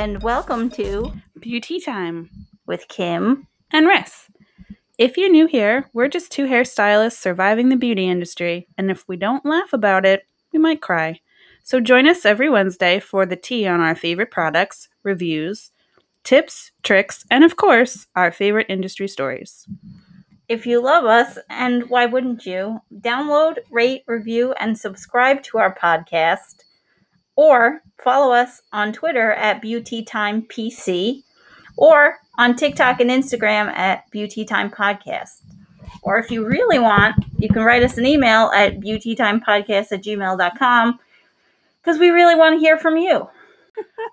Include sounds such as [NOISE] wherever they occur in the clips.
And welcome to Beauty time with Kim. and Riss. If you're new here, we're just two hairstylists surviving the beauty industry, and if we don't laugh about it, we might cry. So join us every Wednesday for the tea on our favorite products, reviews, tips, tricks, and of course, our favorite industry stories. If you love us, and why wouldn't you, download, rate, review, and subscribe to our podcast, or follow us on Twitter at BeautyTimePC, or on TikTok and Instagram at BeautyTime Podcast. Or if you really want, you can write us an email at beautytimepodcast at gmail.com because we really want to hear from you. [LAUGHS]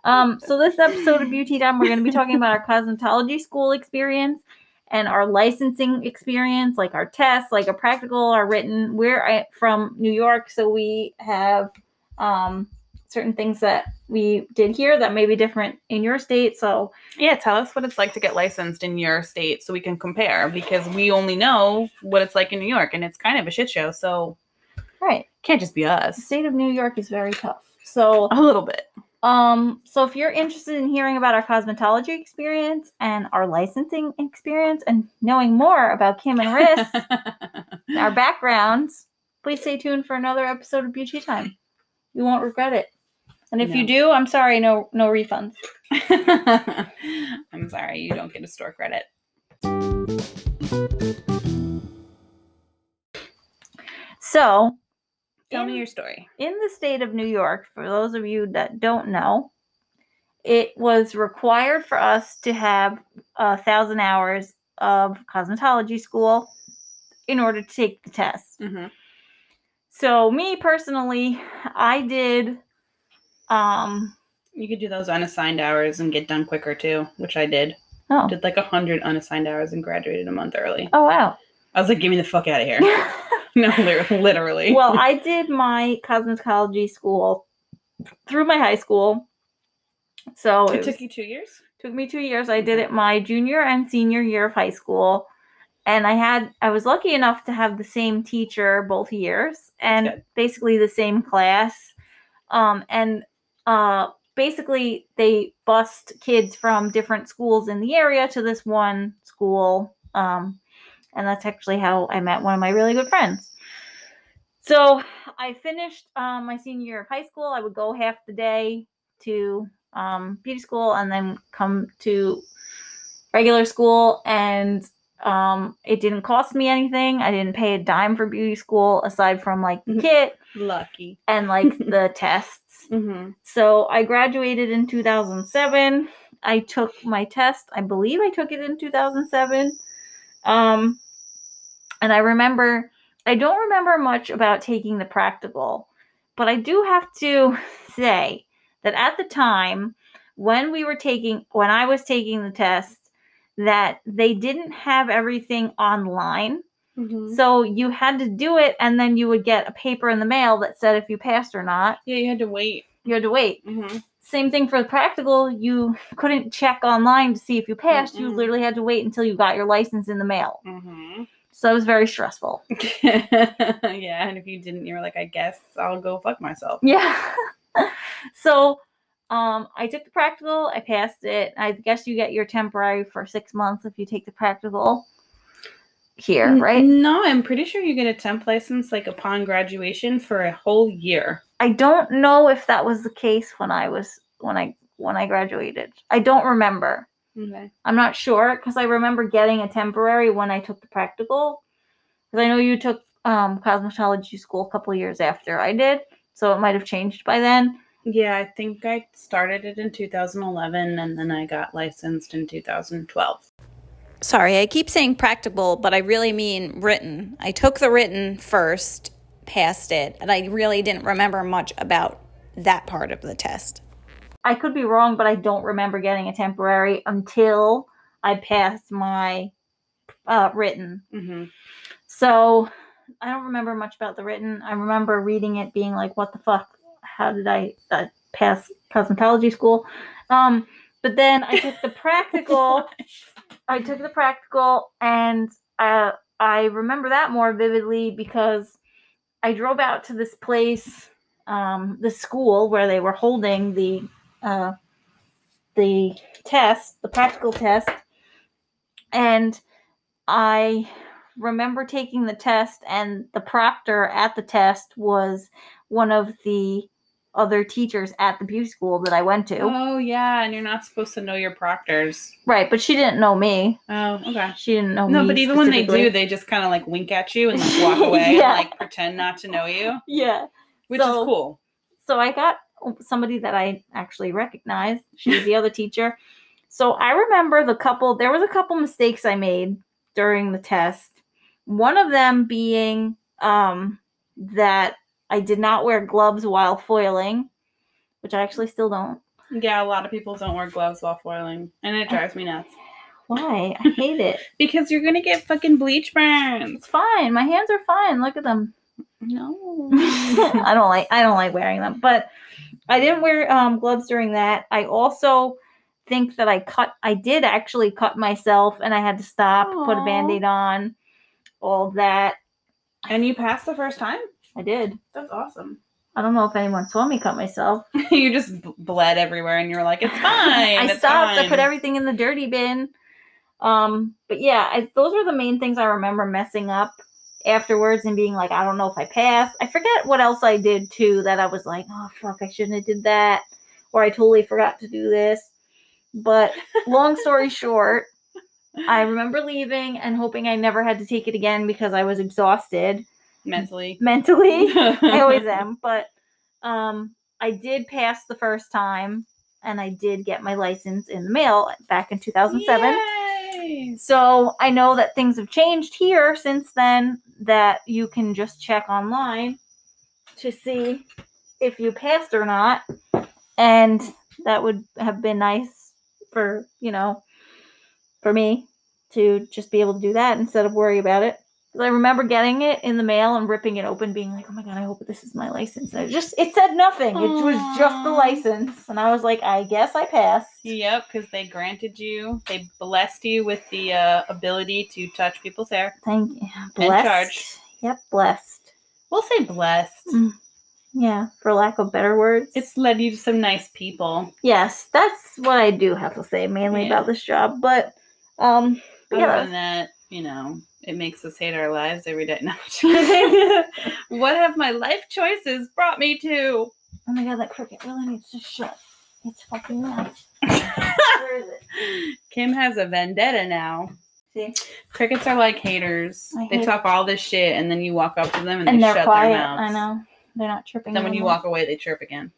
Um, so this episode of Beauty Time, we're going to be talking about our [LAUGHS] cosmetology school experience and our licensing experience, like our tests, like a practical, our written. We're from New York, so we have um, certain things that we did here that may be different in your state. So Yeah, tell us what it's like to get licensed in your state so we can compare because we only know what it's like in New York and it's kind of a shit show, so right, can't just be the us. state of New York is very tough. So A little bit. Um, so if you're interested in hearing about our cosmetology experience and our licensing experience and knowing more about Kim and Riss, [LAUGHS] our backgrounds, please stay tuned for another episode of Beauty Time. You won't regret it. And if you do, I'm sorry, no no refunds. [LAUGHS] I'm sorry, you don't get a store credit. So Tell me your story. in the state of New York, for those of you that don't know, it was required for us to have a thousand hours of cosmetology school in order to take the test. Mm-hmm. So me personally, I did um You could do those unassigned hours and get done quicker too, which I did. oh Did like a hundred unassigned hours and graduated a month early. oh wow. I was like, "Give me the fuck out of here!" [LAUGHS] no, literally. well, I did my cosmetology school through my high school. So it it took was- you two years. took me two years. I did it my junior and senior year of high school. And I had I was lucky enough to have the same teacher both years and basically the same class. Um and uh basically they bust kids from different schools in the area to this one school. Um and that's actually how I met one of my really good friends. So I finished um, my senior year of high school. I would go half the day to um, beauty school and then come to regular school. And um, it didn't cost me anything. I didn't pay a dime for beauty school aside from like the [LAUGHS] kit Lucky. and like [LAUGHS] the tests. Mm-hmm. So I graduated in 2007. I took my test. I believe I took it in 2007. Um, and I remember, I don't remember much about taking the practical, but I do have to [LAUGHS] say that at the time when we were taking, when I was taking the test, that they didn't have everything online. Mm-hmm. So you had to do it, and then you would get a paper in the mail that said if you passed or not. yeah, you had to wait. You had to wait. Mm-hmm. Same thing for the practical. You couldn't check online to see if you passed. You Mm-mm. literally had to wait until you got your license in the mail. Mm-hmm. [LAUGHS] So it was very stressful. yeah, and if you didn't, you were like, I guess I'll go fuck myself. Yeah. [LAUGHS] so um I took the practical, I passed it. I guess you get your temporary for six months if you take the practical here, right? No, I'm pretty sure you get a temp license like upon graduation for a whole year. I don't know if that was the case when I was when I when I graduated. I don't remember. Okay. I'm not sure because I remember getting a temporary when I took the practical. Because I know you took um, cosmetology school a couple years after I did, so it might have changed by then. Yeah, I think I started it in 2011 and then I got licensed in 2012. Sorry, I keep saying practical, but I really mean written. I took the written first, passed it, and I really didn't remember much about that part of the test. I could be wrong, but I don't remember getting a temporary until I passed my uh, written. Mm-hmm. So I don't remember much about the written. I remember reading it, being like, "What the fuck? How did I uh, pass cosmetology school?" Um, but then I took the [LAUGHS] practical. I took the practical, and uh, I remember that more vividly because I drove out to this place, um, the school where they were holding the uh, the test, the practical test, and I remember taking the test, and the proctor at the test was one of the other teachers at the beauty school that I went to. Oh yeah, and you're not supposed to know your proctors. Right, but she didn't know me. Oh, okay. She didn't know No, me. but even when they do, they just kind of like wink at you and like [LAUGHS] walk away Yeah. and like pretend not to know you, yeah. which So- is cool. so I got somebody that I actually recognized. She was the other teacher. So I remember the couple, there was a couple mistakes I made during the test. One of them being um, that I did not wear gloves while foiling, which I actually still don't. Yeah, a lot of people don't wear gloves while foiling, and it drives me nuts Why? I [LAUGHS] hate it. because you're gonna get fucking bleach burns. It's fine. My hands are fine. Look at them. No. [LAUGHS] I don't like I don't like wearing them. But I didn't wear um, gloves during that. I also think that I cut I did actually cut myself and I had to stop, put a band-aid on, all that. and you passed the first time. I did. That's awesome. I don't know if anyone saw me cut myself. [LAUGHS] you just b- bled everywhere, and you're like, "It's fine." [LAUGHS] I it's stopped. I put everything in the dirty bin. Um, but yeah, I, those were the main things I remember messing up afterwards and being like, I don't know if I passed. I forget what else I did too that I was like, oh fuck, I shouldn't have did that, or I totally forgot to do this. But [LAUGHS] long story short, I remember leaving and hoping I never had to take it again because I was exhausted mentally. [LAUGHS] mentally. [LAUGHS] I always am, but um, I did pass the first time, and I did get my license in the mail back in 2007. Yay! So I know that things have changed here since then. That you can just check online to see if you passed or not, and that would have been nice for you know for me to just be able to do that instead of worry about it. I remember getting it in the mail and ripping it open, being like, "Oh my god, I hope this is my license." And it just it said nothing. It was just the license, and I was like, "I guess I passed." Yep, because they granted you, they blessed you with the uh, ability to touch people's hair. Thank you. Blessed. charged. Yep, blessed. We'll say blessed. Mm. Yeah, for lack of better words. It's led you to some nice people. yes, that's what I do have to say mainly Yeah. about this job. But um, Other yeah, than that, you know, it makes us hate our lives every day. [LAUGHS] No, I'm just [LAUGHS] kidding. what have my life choices brought me to? oh my god, that cricket really needs to shut. It's fucking loud. [LAUGHS] Where is it? Kim has a vendetta now. See, Crickets are like haters. I they hate- talk all this shit, and then you walk up to them and, and they shut quiet. their mouths. I know they're not chirping. Then when you walk away, they chirp again.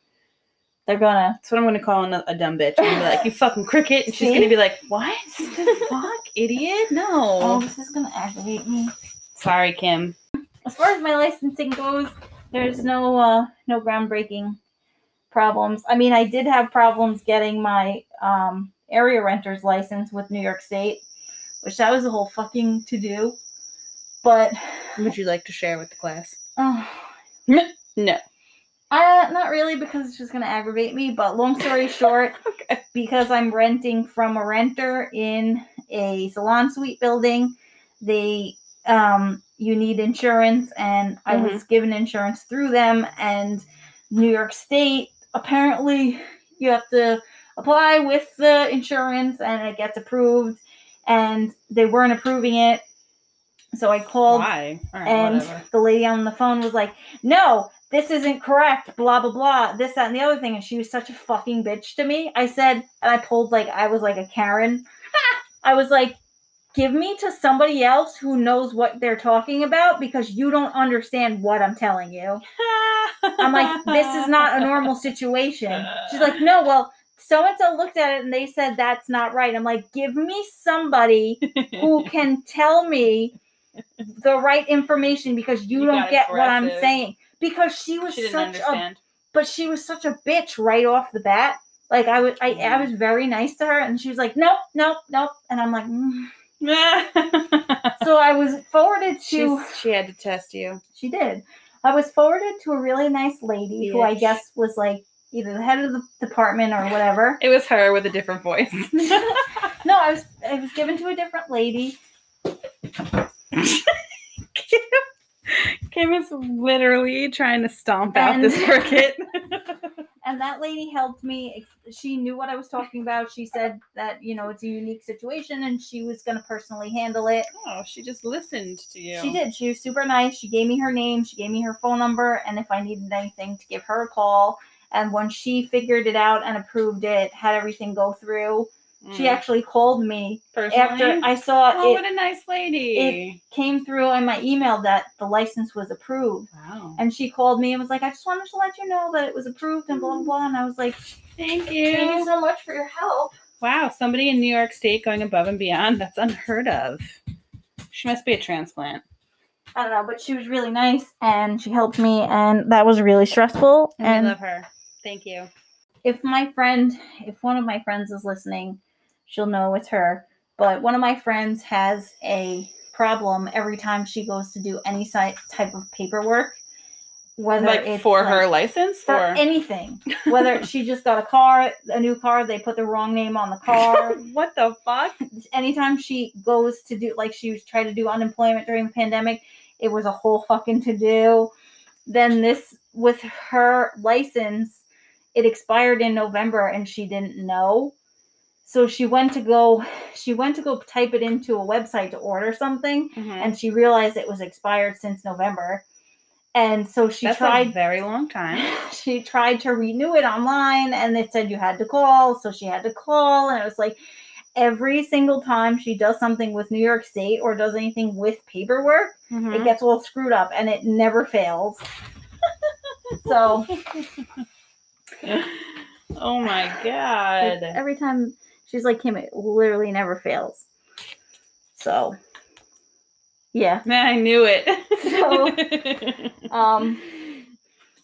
They're gonna. That's what I'm gonna call a, a dumb bitch. I'm gonna be like, "You [LAUGHS] fucking cricket," and she's See? gonna be like, "What? [LAUGHS] the fuck, idiot? No. Oh, this is gonna aggravate me. Sorry, Kim. as far as my licensing goes, there's no uh no groundbreaking problems. I mean, I did have problems getting my um area renter's license with New York State, which that was a whole fucking to do. But Would you like to share with the class? uh, [SIGHS] [LAUGHS] No. Uh, not really because it's just gonna aggravate me. But long story [LAUGHS] short, because I'm renting from a renter in a salon suite building, they um you need insurance and I was given insurance through them and New York State apparently you have to apply with the insurance and it gets approved and they weren't approving it. So I called right, and whatever. the lady on the phone was like, "No, this isn't correct." Blah blah blah. This that and the other thing, and she was such a fucking bitch to me. I said, and I pulled like I was like a Karen. [LAUGHS] I was like, "Give me to somebody else who knows what they're talking about because you don't understand what I'm telling you." [LAUGHS] I'm like, "This is not a normal situation." She's like, "No, well." So and so looked at it and they said that's not right. I'm like, give me somebody [LAUGHS] who can tell me the right information because you, You don't get what I'm saying. Because she was she didn't such a but she was such a bitch right off the bat. Like I was I, I was very nice to her and she was like, Nope, nope, nope. And I'm like, mm. [LAUGHS] so I was forwarded to She's- she had to test you. she did. I was forwarded to a really nice lady who I guess was like either the head of the department or whatever. [LAUGHS] It was her with a different voice. [LAUGHS] no, I was I was given to a different lady. [LAUGHS] Kim is literally trying to stomp out And- this [LAUGHS] cricket. and that lady helped me. She knew what I was talking about. She said that you know it's a unique situation, and she was going to personally handle it. Oh, she just listened to you. She did. She was super nice. She gave me her name. She gave me her phone number, and if I needed anything, to give her a call. And when she figured it out and approved it, had everything go through, she Mm. actually called me Personally? after I saw Oh, it what a nice lady. It came through in my email that the license was approved. wow. And she called me and was like, I just wanted to let you know that it was approved and blah, blah, blah. And I was like, Thank you. thank you so much for your help. Wow, somebody in New York State going above and beyond. That's unheard of. She must be a transplant. I don't know, but she was really nice and she helped me. And that was really stressful. And, And we love her. Thank you. if my friend, if one of my friends is listening, she'll know it's her. But one of my friends has a problem every time she goes to do any type of paperwork, whether Like it's for like- her license for or anything. [LAUGHS] Whether she just got a car, a new car, they put the wrong name on the car. [LAUGHS] what the fuck? [LAUGHS] Anytime she goes to do, like she was trying to do unemployment during the pandemic, it was a whole fucking to do. Then this with her license, it expired in November and she didn't know. So she went to go, she went to go type it into a website to order something, Mhm. and she realized it was expired since November. And so she That's tried a very long time. [LAUGHS] she tried to renew it online and it said you had to call so she had to call and it was like every single time she does something with new york state or does anything with paperwork it Mhm. gets all screwed up and it never fails [LAUGHS] so [LAUGHS] oh my god. every time she's like him, it literally never fails so yeah [LAUGHS] Man, I knew it. So, [LAUGHS] um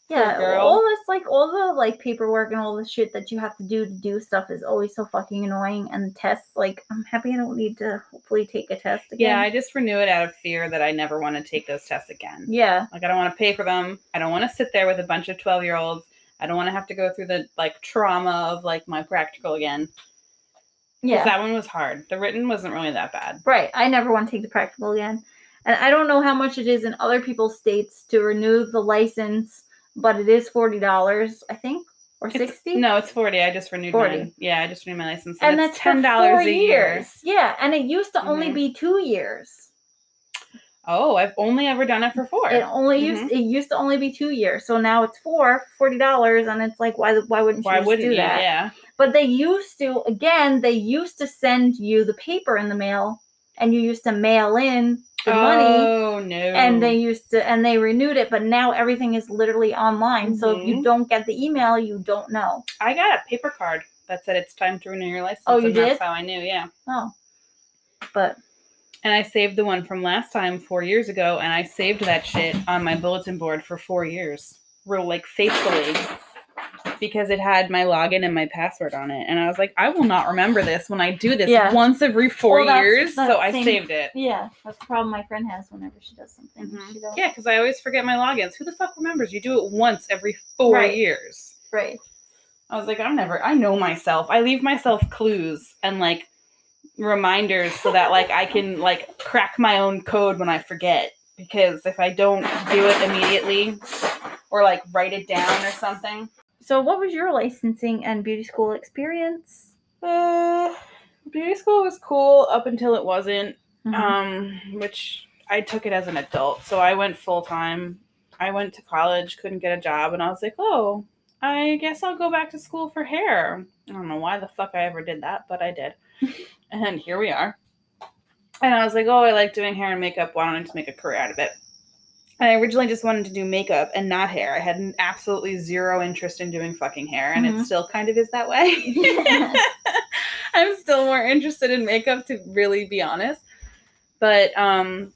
yeah all this like all the like paperwork and all the shit that you have to do to do stuff is always so fucking annoying and the tests like i'm happy i don't need to hopefully take a test again yeah, I just renew it out of fear that I never want to take those tests again. yeah Like I don't want to pay for them. I don't want to sit there with a bunch of 12 year olds. I don't want to have to go through the like trauma of like my practical again. Yeah That one was hard. The written wasn't really that bad. right i never want to take the practical again and i don't know how much it is in other people's states to renew the license but it is $40 i think or It's- 60 No, it's 40. I just renewed 40. mine. Yeah, I just renewed my license. and it's that's for $10 four a year. yeah and it used to only Mhm. be two years Oh, I've only ever done it for four. It only Mhm. used it used to only be two years, so now it's four forty dollars, and it's like why why wouldn't you Why wouldn't do you? that? Yeah. But they used to again they used to send you the paper in the mail, and you used to mail in the money, Oh no. and they used to and they renewed it. But now everything is literally online, so if you Mhm. don't get the email, you don't know. I got a paper card that said it's time to renew your license. Oh, you and That's did? how I knew. Yeah. Oh, but And I saved the one from last time four years ago, and I saved that shit on my bulletin board for four years, real like faithfully, because it had my login and my password on it. And I was like, I will not remember this when I do this Yeah. once every four Well, that's- years. that's So I same- saved it. yeah, that's the problem my friend has whenever she does something. Mhm. She. Yeah, because I always forget my logins. Who the fuck remembers? You do it once every four Right. years. Right. I was like, I'm never, I know myself. I leave myself clues and like reminders so that like I can like crack my own code when I forget. Because if I don't do it immediately or like write it down or something. So, what was your licensing and beauty school experience? Uh, beauty school was cool up until it wasn't. Mhm. Um, which I took it as an adult. So I went full time. I went to college, couldn't get a job, and I was like, oh, I guess I'll go back to school for hair. I don't know why the fuck I ever did that, but I did. [LAUGHS] and here we are. And I was like, oh, I like doing hair and makeup. Why don't I just make a career out of it? And I originally just wanted to do makeup and not hair. I had absolutely zero interest in doing fucking hair, and Mhm. it still kind of is that way. [LAUGHS] I'm still more interested in makeup, to really be honest. But um,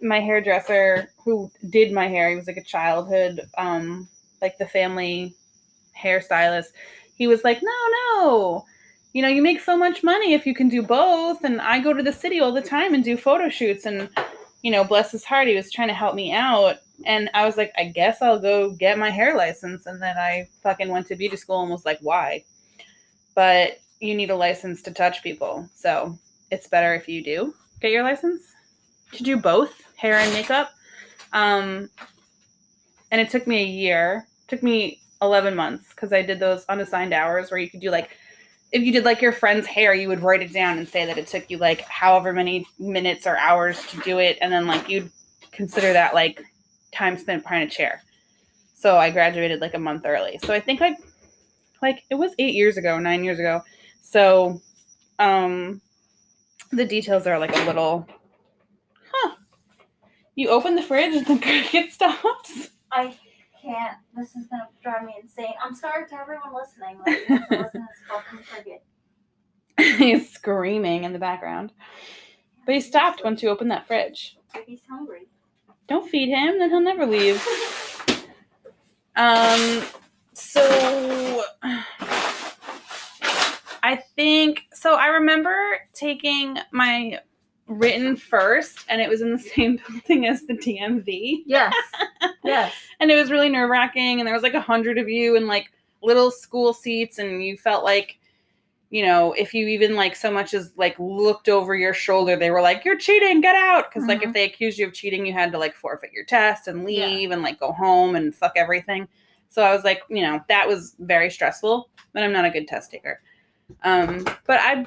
my hairdresser who did my hair, he was like a childhood, um, like the family hairstylist. He was like, no, no, you know, you make so much money if you can do both. And I go to the city all the time and do photo shoots. And, you know, bless his heart, he was trying to help me out. And I was like, I guess I'll go get my hair license. And then I fucking went to beauty school and was like, why? But you need a license to touch people. So it's better if you do get your license to do both hair and makeup. Um, and it took me a year. took me 11 months because I did those unassigned hours where you could do like if you did like your friend's hair, you would write it down and say that it took you like however many minutes or hours to do it, and then like you'd consider that like time spent behind a chair. So I graduated like a month early. So I think like like it was eight years ago, nine years ago. So um the details are like a little huh. You open the fridge and the [LAUGHS] cricket stops. I can't. This is gonna drive me insane. I'm sorry to everyone listening. Like, you have listen this fucking cricket. [LAUGHS] He's screaming in the background. But he stopped once you opened that fridge. If he's hungry. Don't feed him, then he'll never leave. Um, so I think so. I remember taking my written first, and it was in the [LAUGHS] same building as the DMV, Yes. yes. [LAUGHS] and it was really nerve wracking. And there was like a hundred of you in like little school seats, and you felt like. You know, if you even like so much as like looked over your shoulder, they were like, "You're cheating, get out!" Because like if Mhm. they accused you of cheating, you had to like forfeit your test and Yeah. leave and like go home and fuck everything. So I was like, you know, that was very stressful, but I'm not a good test taker. Um, but I,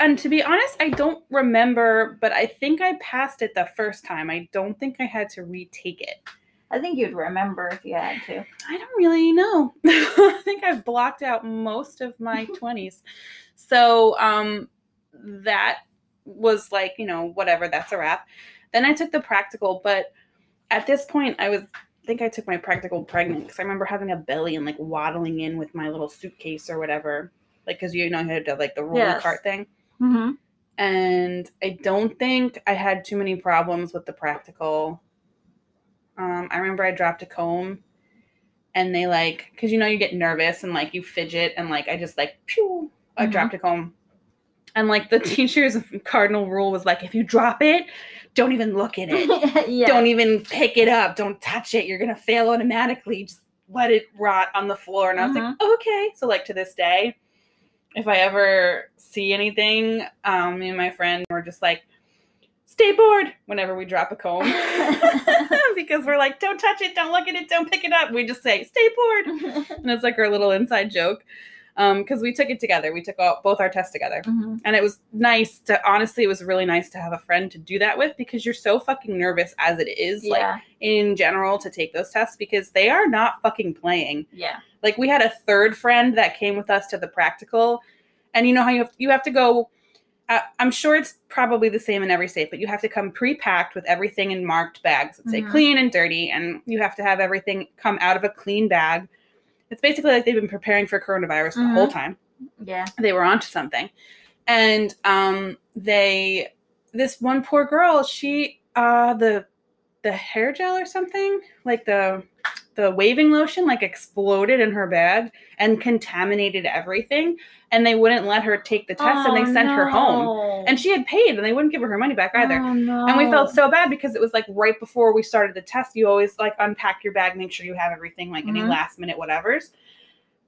and to be honest, I don't remember, but I think I passed it the first time. I don't think I had to retake it. I think you'd remember if you had to. I don't really know. [LAUGHS] I think I've blocked out most of my [LAUGHS] 20s. So um, that was like, you know, whatever, that's a wrap. Then I took the practical, but at this point, I was, I think I took my practical pregnant because I remember having a belly and like waddling in with my little suitcase or whatever. Like, because you know, you had to like the roller Yes. cart thing. Mm-hmm. And I don't think I had too many problems with the practical. Um, I remember I dropped a comb and they like, because you know, you get nervous and like you fidget and like I just like, pew, I Mhm. dropped a comb. And like the [LAUGHS] teacher's cardinal rule was like, if you drop it, don't even look at it. [LAUGHS] yeah. Don't even pick it up. Don't touch it. You're going to fail automatically. Just let it rot on the floor. And I was like, okay. So, like, to this day, if I ever see anything, um, me and my friend were just like, stay bored whenever we drop a comb. [LAUGHS] [LAUGHS] because we're like, don't touch it. Don't look at it. Don't pick it up. We just say, stay bored. [LAUGHS] And it's like our little inside joke. Because we took it together. We took all, both our tests together Mhm. and it was nice to honestly it was really nice to have a friend to do that with because you're so fucking nervous as it is like in general to take those tests because they are not fucking playing Yeah. Like we had a third friend that came with us to the practical and you know how you have you have to go uh, i'm sure it's probably the same in every state but you have to come pre-packed with everything in marked bags that say Mhm. clean and dirty and you have to have everything come out of a clean bag it's basically like they've been preparing for coronavirus the Mhm. whole time Yeah. they were onto something and um they this one poor girl she uh the the hair gel or something like the the waving lotion like exploded in her bag and contaminated everything and they wouldn't let her take the test and they sent her home and she had paid and they wouldn't give her her money back either Oh, no. and we felt so bad because it was like right before we started the test. You always like unpack your bag, make sure you have everything, like any Mhm. last minute whatevers.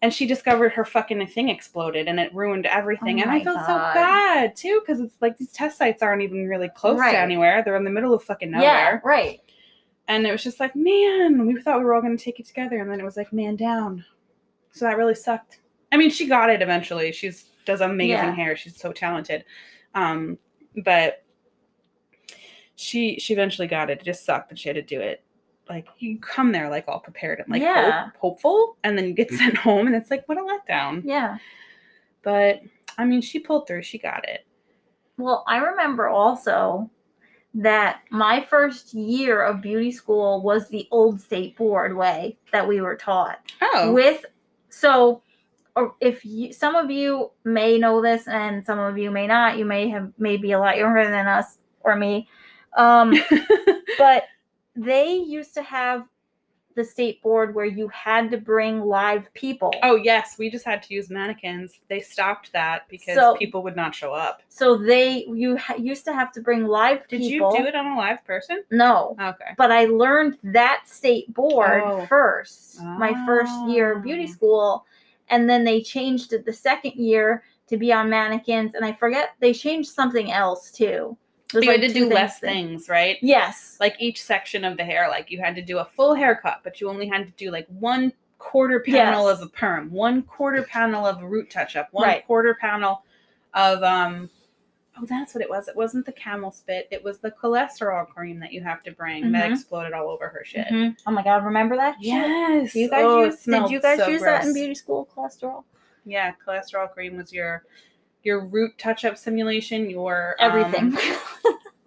And she discovered her fucking thing exploded and it ruined everything. Oh and I felt so bad too because it's like these test sites aren't even really close Right. to anywhere. They're in the middle of fucking nowhere. Yeah. Right. And it was just like, man, we thought we were all going to take it together. And then it was like, man down. So that really sucked. I mean, she got it eventually. She's does amazing Yeah. hair. She's so talented. Um, but she she eventually got it. It just sucked that she had to do it. Like you come there like all prepared and like Yeah. hope, hopeful, and then you get [LAUGHS] sent home, and it's like what a letdown. Yeah. But I mean, she pulled through. She got it. Well, I remember also that my first year of beauty school was the old state board way that we were taught. Oh, With so or if you some of you may know this and some of you may not, you may have may be a lot younger than us or me. Um [LAUGHS] but they used to have the state board where you had to bring live people. oh yes, we just had to use mannequins. They stopped that because So- people would not show up. So they you ha- used to have to bring live Did people. you do it on a live person? No. Okay. but I learned that state board Oh. first, my first year of beauty Oh. school. And then they changed it the second year to be on mannequins. And I forget, they changed something else too. But you like had to do less things. things, right? Yes. Like each section of the hair, like you had to do a full haircut, but you only had to do like one quarter panel Yes. of a perm, one quarter panel of a root touch up, one Right. quarter panel of um oh that's what it was. It wasn't the camel spit, it was the cholesterol cream that you have to bring that Mhm. exploded all over her shit. Mhm. Oh my god, remember that? Yes. You guys Oh, use? Did you guys so use that in beauty school? Cholesterol. Yeah, cholesterol cream was your your root touch up simulation, your um, Everything.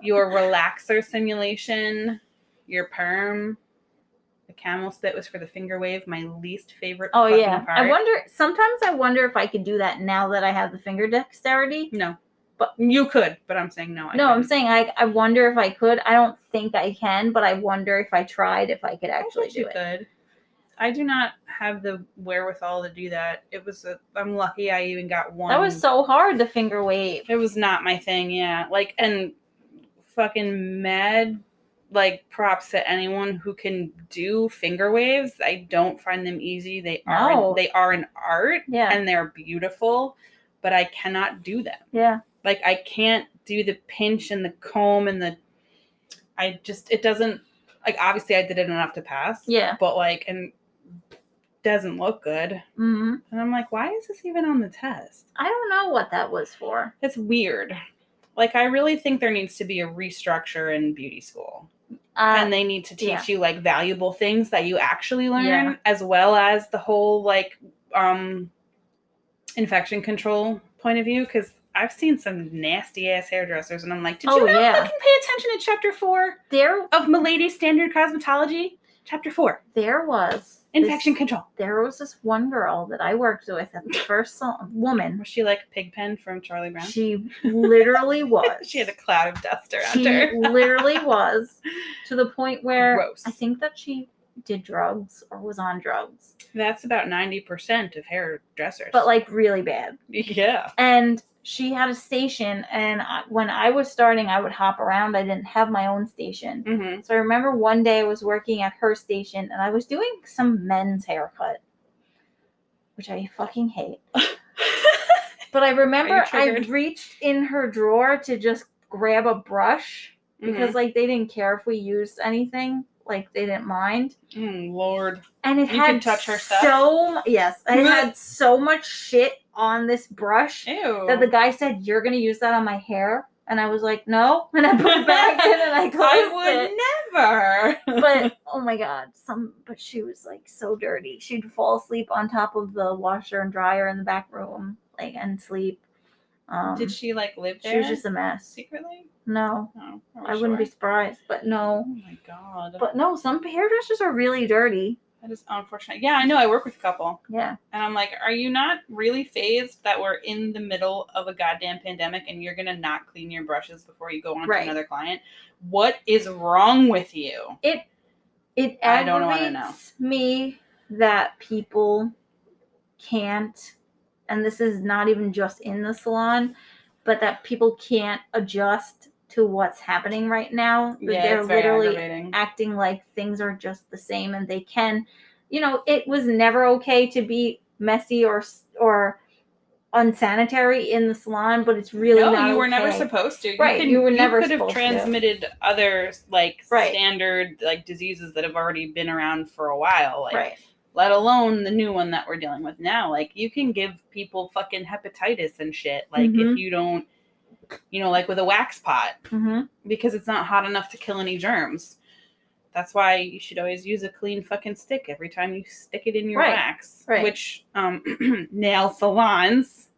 your relaxer simulation, your perm. The camel spit was for the finger wave, my least favorite. oh yeah. Part. I wonder. Sometimes I wonder if I could do that now that I have the finger dexterity. No, But- you could, but I'm saying no. I no, I'm saying I. I wonder if I could. I don't think I can, but I wonder if I tried if I could actually bet do you it. could. I do not have the wherewithal to do that. It was. A, I'm lucky I even got one. That was so hard. The finger wave. It was not my thing. Yeah, like and fucking mad. Like props to anyone who can do finger waves. I don't find them easy. They are No. they are an art Yeah. and they're beautiful, but I cannot do them. Yeah. Like I can't do the pinch and the comb and the I just it doesn't like obviously I did it enough to pass. Yeah. But like and doesn't look good. hmm And I'm like, why is this even on the test? I don't know what that was for. It's weird. Like I really think there needs to be a restructure in beauty school. Uh, and they need to teach yeah. you like valuable things that you actually learn Yeah. as well as the whole like um infection control point of view because I've seen some nasty ass hairdressers and I'm like, did you Oh, not yeah. fucking pay attention to chapter four there, of Milady's Standard Cosmetology? Chapter four, there was this- infection control. there was this one girl that I worked with at the first sal- woman. Was she like Pigpen from Charlie Brown? She literally [LAUGHS] was. she had a cloud of dust around She her. literally was [LAUGHS] to the point where Gross. I think that she did drugs or was on drugs, That's about ninety percent of hairdressers. but like really bad. [LAUGHS] yeah. And she had a station, and I, when I was starting, I would hop around. I didn't have my own station. Mm-hmm. So I remember one day I was working at her station and I was doing some men's haircut, which I fucking hate. [LAUGHS] But I remember I reached in her drawer to just grab a brush because Mm-hmm. like they didn't care if we used anything, like they didn't mind. Mm, Lord. And it You had can touch her stuff? so yes, it had [LAUGHS] so much shit on this brush Ew. that the guy said, "You're gonna use that on my hair," and I was like, "No," [LAUGHS] and I put it back in and I [LAUGHS] closed I would it. never. But [LAUGHS] oh my god, some but she was like so dirty. She'd fall asleep on top of the washer and dryer in the back room, like and sleep. Um, did she like live there? She was just a mess. secretly. No, No, I wouldn't be surprised, but no. Oh my god. But no, some hairdressers are really dirty. That is unfortunate. Yeah, I know. I work with a couple, Yeah. and I'm like, are you not really phased that we're in the middle of a goddamn pandemic and you're gonna not clean your brushes before you go on Right. to another client? What is wrong with you? It it I don't wanna aggravates me that people can't and this is not even just in the salon, but that people can't adjust to what's happening right now. Yeah, they're literally acting like things are just the same and they can you know it was never okay to be messy or or unsanitary in the salon but it's really no, you were never supposed to. Right, can- you were never could have supposed to. transmitted other like Right. standard like diseases that have already been around for a while. Like right let alone the new one that we're dealing with now. Like you can give people fucking hepatitis and shit. Like Mhm. if you don't, you know, like with a wax pot hmm because it's not hot enough to kill any germs. That's why you should always use a clean fucking stick every time you stick it in your Right, wax. right. Which um [CLEARS THROAT] nail salons. [LAUGHS]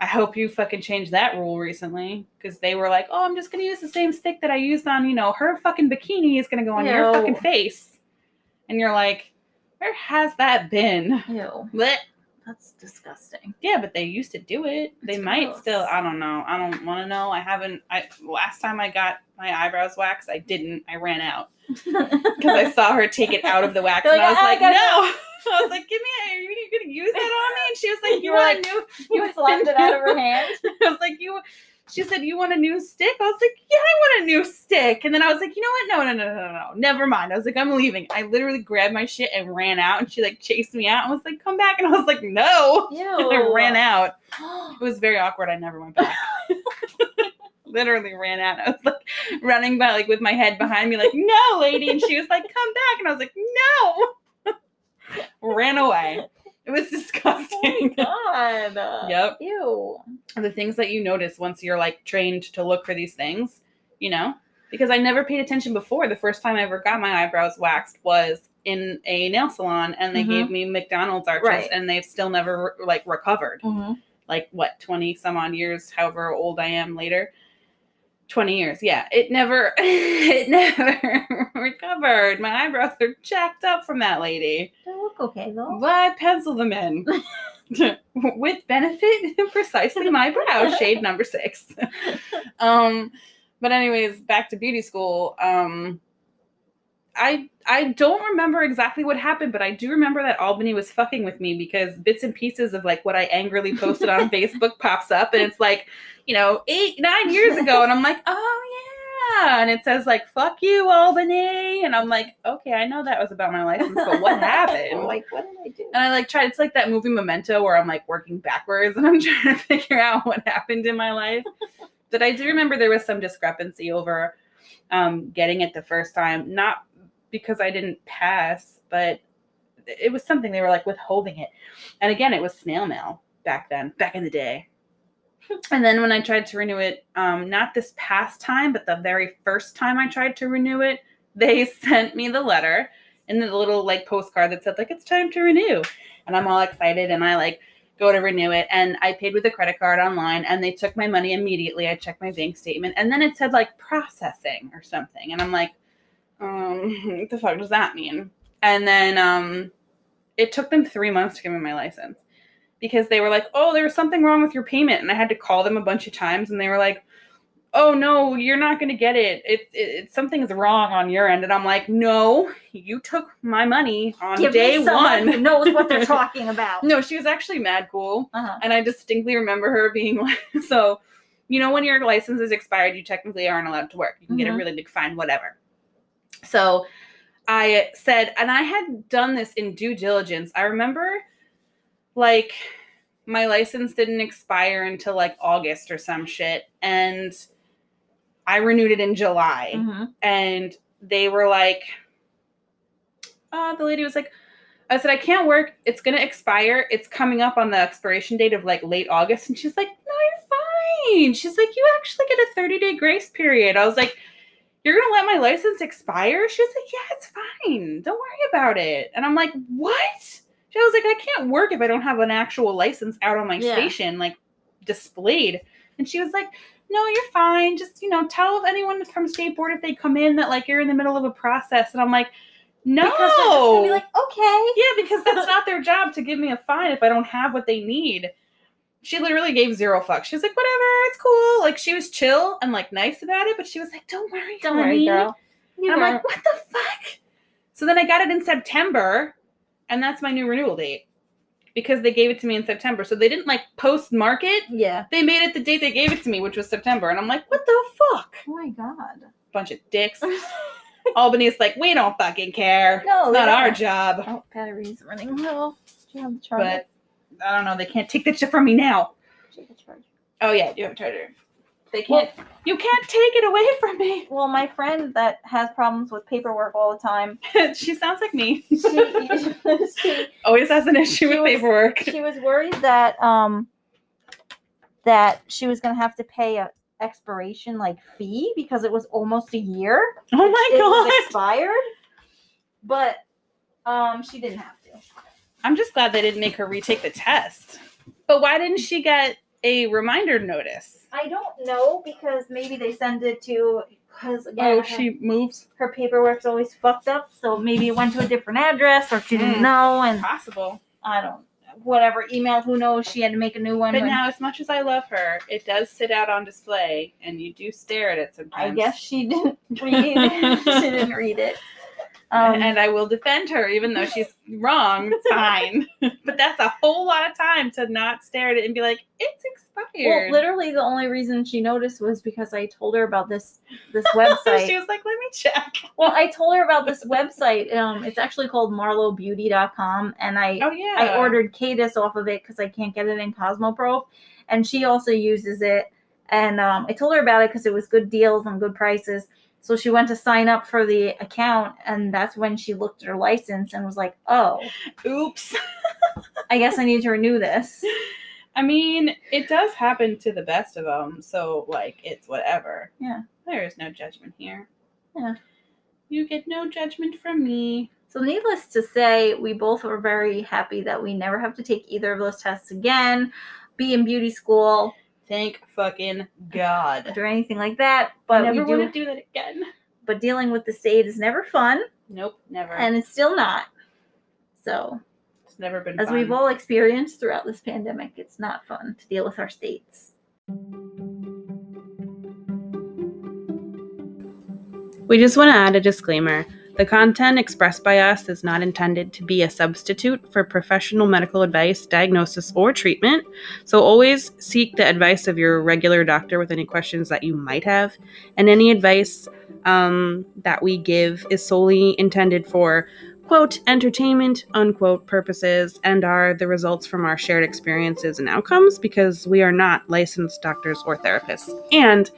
I hope you fucking changed that rule recently because they were like, "Oh, I'm just gonna use the same stick that I used on, you know, her fucking bikini is gonna go on your fucking face," and you're like, "Where has that been?" ew Blech. That's disgusting Yeah, but they used to do it. They It's might gross. still. I don't know. I don't want to know. I haven't. I last time I got my eyebrows waxed, I didn't. I ran out [LAUGHS] because I saw her take it out of the wax, You're and oh, like, I was "I like, no. [LAUGHS] I was like, give me. A, are you gonna use that on me? And she was like, [LAUGHS] you, You were like- you slapped it out of her hand I was like, you. She said, you want a new stick? I was like, yeah, I want a new stick. And then I was like, you know what? No, no, no, no, no, no. Never mind. I was like, I'm leaving. I literally grabbed my shit and ran out. And she like chased me out and was like, come back. And I was like, no. Ew. [LAUGHS] And I ran out. [GASPS] It was very awkward. I never went back. [LAUGHS] Literally ran out. I was like running by like with my head behind me, like, no, lady. And she was like, come back. And I was like, no. [LAUGHS] ran away. It was [LAUGHS] Oh disgusting. my god. Yep. Ew. the things that you notice once you're like trained to look for these things, you know? Because I never paid attention before. The first time I ever got my eyebrows waxed was in a nail salon and they Mhm. gave me McDonald's arches Right. and they've still never like recovered. Mm-hmm. Like what, 20 some odd years, however old I am later. 20 years. Yeah, it never [LAUGHS] it never [LAUGHS] recovered. My eyebrows are jacked up from that lady. They look okay though. But I pencil them in. [LAUGHS] With benefit, precisely my brow shade number six. um, but anyways, back to beauty school. Um, I I don't remember exactly what happened, but I do remember that Albany was fucking with me because bits and pieces of like what I angrily posted on [LAUGHS] Facebook pops up, and it's like, you know, eight nine years ago, and I'm like, oh yeah, and it says like fuck you Albany, and I'm like, okay, I know that was about my license, but what [LAUGHS] happened? like, what did I do? And I like tried. It's like that movie Memento where I'm like working backwards [LAUGHS] and I'm trying to figure out what happened in my life. but I do remember there was some discrepancy over um, getting it the first time, not because I didn't pass, but it was something they were like withholding it. And again, it was snail mail back then, back in the day. [LAUGHS] And then when I tried to renew it, um, not this past time, but the very first time I tried to renew it, they [LAUGHS] sent me the letter and the little like postcard that said like it's time to renew and i'm all excited and i like go to renew it and i paid with a credit card online and they took my money immediately i checked my bank statement and then it said like processing or something and i'm like um [LAUGHS] what the fuck does that mean and then um it took them three months to give me my license because they were like oh there was something wrong with your payment and i had to call them a bunch of times and they were like oh no you're not going to get it. It, it it something's wrong on your end and i'm like no you took my money on Give day one who knows what they're [LAUGHS] talking about. no she was actually mad cool Uh-huh. and i distinctly remember her being [LAUGHS] like so you know when your license is expired you technically aren't allowed to work you can get a Mhm. really big fine whatever so i said and i had done this in due diligence i remember like my license didn't expire until like august or some shit and i renewed it in july Mhm. and they were like, uh, the lady was like, I said, I can't work. It's going to expire. It's coming up on the expiration date of like late August. And she's like, no, you're fine. She's like, you actually get a 30 day grace period. I was like, you're to let my license expire? She was like, yeah, it's fine. Don't worry about it. And I'm like, what? She was like, I can't work if I don't have an actual license out on my Yeah. station, like displayed. And she was like, no, you're fine. Just, you know, tell anyone from state board if they come in that like you're in the middle of a process. And I'm like, no. Because they're just gonna be like, okay. yeah, because that's [LAUGHS] not their job to give me a fine if I don't have what they need. She literally gave zero fucks. She was like, whatever, it's cool. Like she was chill and like nice about it, but she was like, don't worry, Don't worry, honey. girl. You And I'm like, what the fuck? So then I got it in September, and that's my new renewal date. Because they gave it to me in September. So they didn't like post market. yeah. They made it the date they gave it to me, which was September. And I'm like, what the fuck? Oh my god. Bunch of dicks. [LAUGHS] Albany's like, we don't fucking care. No, it's not our don't. job. Oh, battery's running low. Do you have the charger? But I don't know. They can't take that shit from me now. Do the charger? Oh yeah, you have a charger. They can't. you can't take it away from me. [LAUGHS] Well, my friend that has problems with paperwork all the time, [LAUGHS] she sounds like me. she, [LAUGHS] she, Always has an issue with was- paperwork. she was worried that um that she was gonna have to pay a expiration like fee because it was almost a year. oh my god! expired, but um she didn't have. I'm just glad they didn't make her retake the test. But why didn't she get a reminder notice? I don't know because maybe they send it to because again Oh, her, she moves. her paperwork's always fucked up, so maybe it went to a different address or she didn't Mm. know and Possible. I don't whatever email who knows she had to make a new one. But when- now, as much as I love her, it does sit out on display, and you do stare at it sometimes. I guess she didn't read. [LAUGHS] she didn't read it. Um, and I will defend her, even though she's wrong. It's [LAUGHS] fine. [LAUGHS] but that's a whole lot of time to not stare at it and be like, "It's expired. well, literally, the only reason she noticed was because I told her about this this [LAUGHS] website. she was like, "Let me check." well, I told her about this website. Um, it's actually called MarloBeauty.com, and I Oh yeah. I ordered Kadus off of it because I can't get it in CosmoProf, and she also uses it. And um, I told her about it because it was good deals and good prices. So she went to sign up for the account, and that's when she looked at her license and was like, "Oh, Oops. I guess I need to renew this." [LAUGHS] I mean, it does happen to the best of them, so like it's whatever. Yeah. There is no judgment here. Yeah. You get no judgment from me. So, needless to say, we both were very happy that we never have to take either of those tests again, be in beauty school, Thank fucking God. or anything like that. But But never we do, want to do that again. but dealing with the state is never fun, Nope, never. and it's still not. So, it's never been as fun. we've all experienced throughout this pandemic, it's not fun to deal with our states. We just want to add a disclaimer. The content expressed by us is not intended to be a substitute for professional medical advice, diagnosis, or treatment. So always seek the advice of your regular doctor with any questions that you might have. And any advice um, that we give is solely intended for quote entertainment unquote purposes and are the results from our shared experiences and outcomes because we are not licensed doctors or therapists. And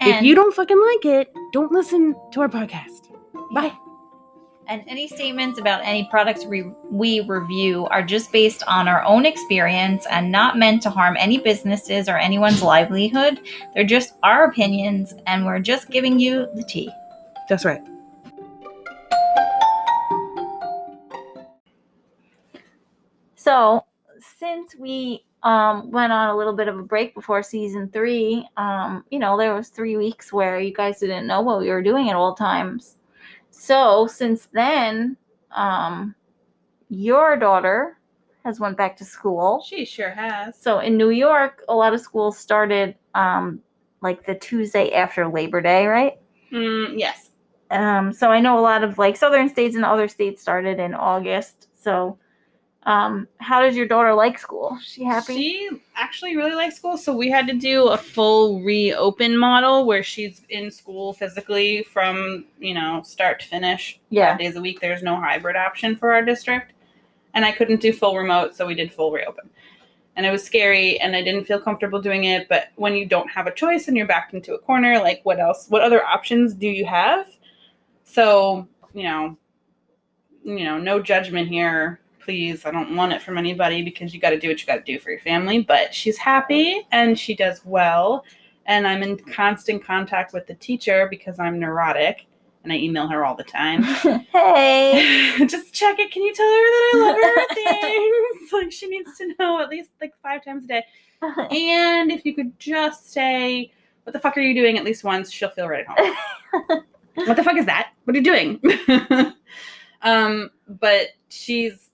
if you don't fucking like it, don't listen to our podcast. Bye. And any statements about any products re- we review are just based on our own experience and not meant to harm any businesses or anyone's livelihood. They're just our opinions, and we're just giving you the tea. That's right. So, since we um, went on a little bit of a break before season three, um, you know, there was three weeks where you guys didn't know what we were doing at all times. So, since then, um, your daughter has went back to school. She sure has. So in New York, a lot of schools started um, like the Tuesday after Labor Day, right? Mm, yes. Um, so I know a lot of like southern states and other states started in August. So um, how does your daughter like school? She happy? She actually really likes school, so we had to do a full reopen model where she's in school physically from you know start to finish. yeah. Five days a week. There's no hybrid option for our district, and I couldn't do full remote, so we did full reopen. And it was scary, and I didn't feel comfortable doing it. But when you don't have a choice and you're backed into a corner, like what else? What other options do you have? So you know, you know, no judgment here please. I don't want it from anybody because you got to do what you got to do for your family. But she's happy and she does well. And I'm in constant contact with the teacher because I'm neurotic and I email her all the time. [LAUGHS] hey. [LAUGHS] Just check it. Can you tell her that I love her [LAUGHS] things? like she needs to know at least like five times a day. And if you could just say, What the fuck are you doing at least once, she'll feel right at home. what the fuck is that? What are you doing? um, but she's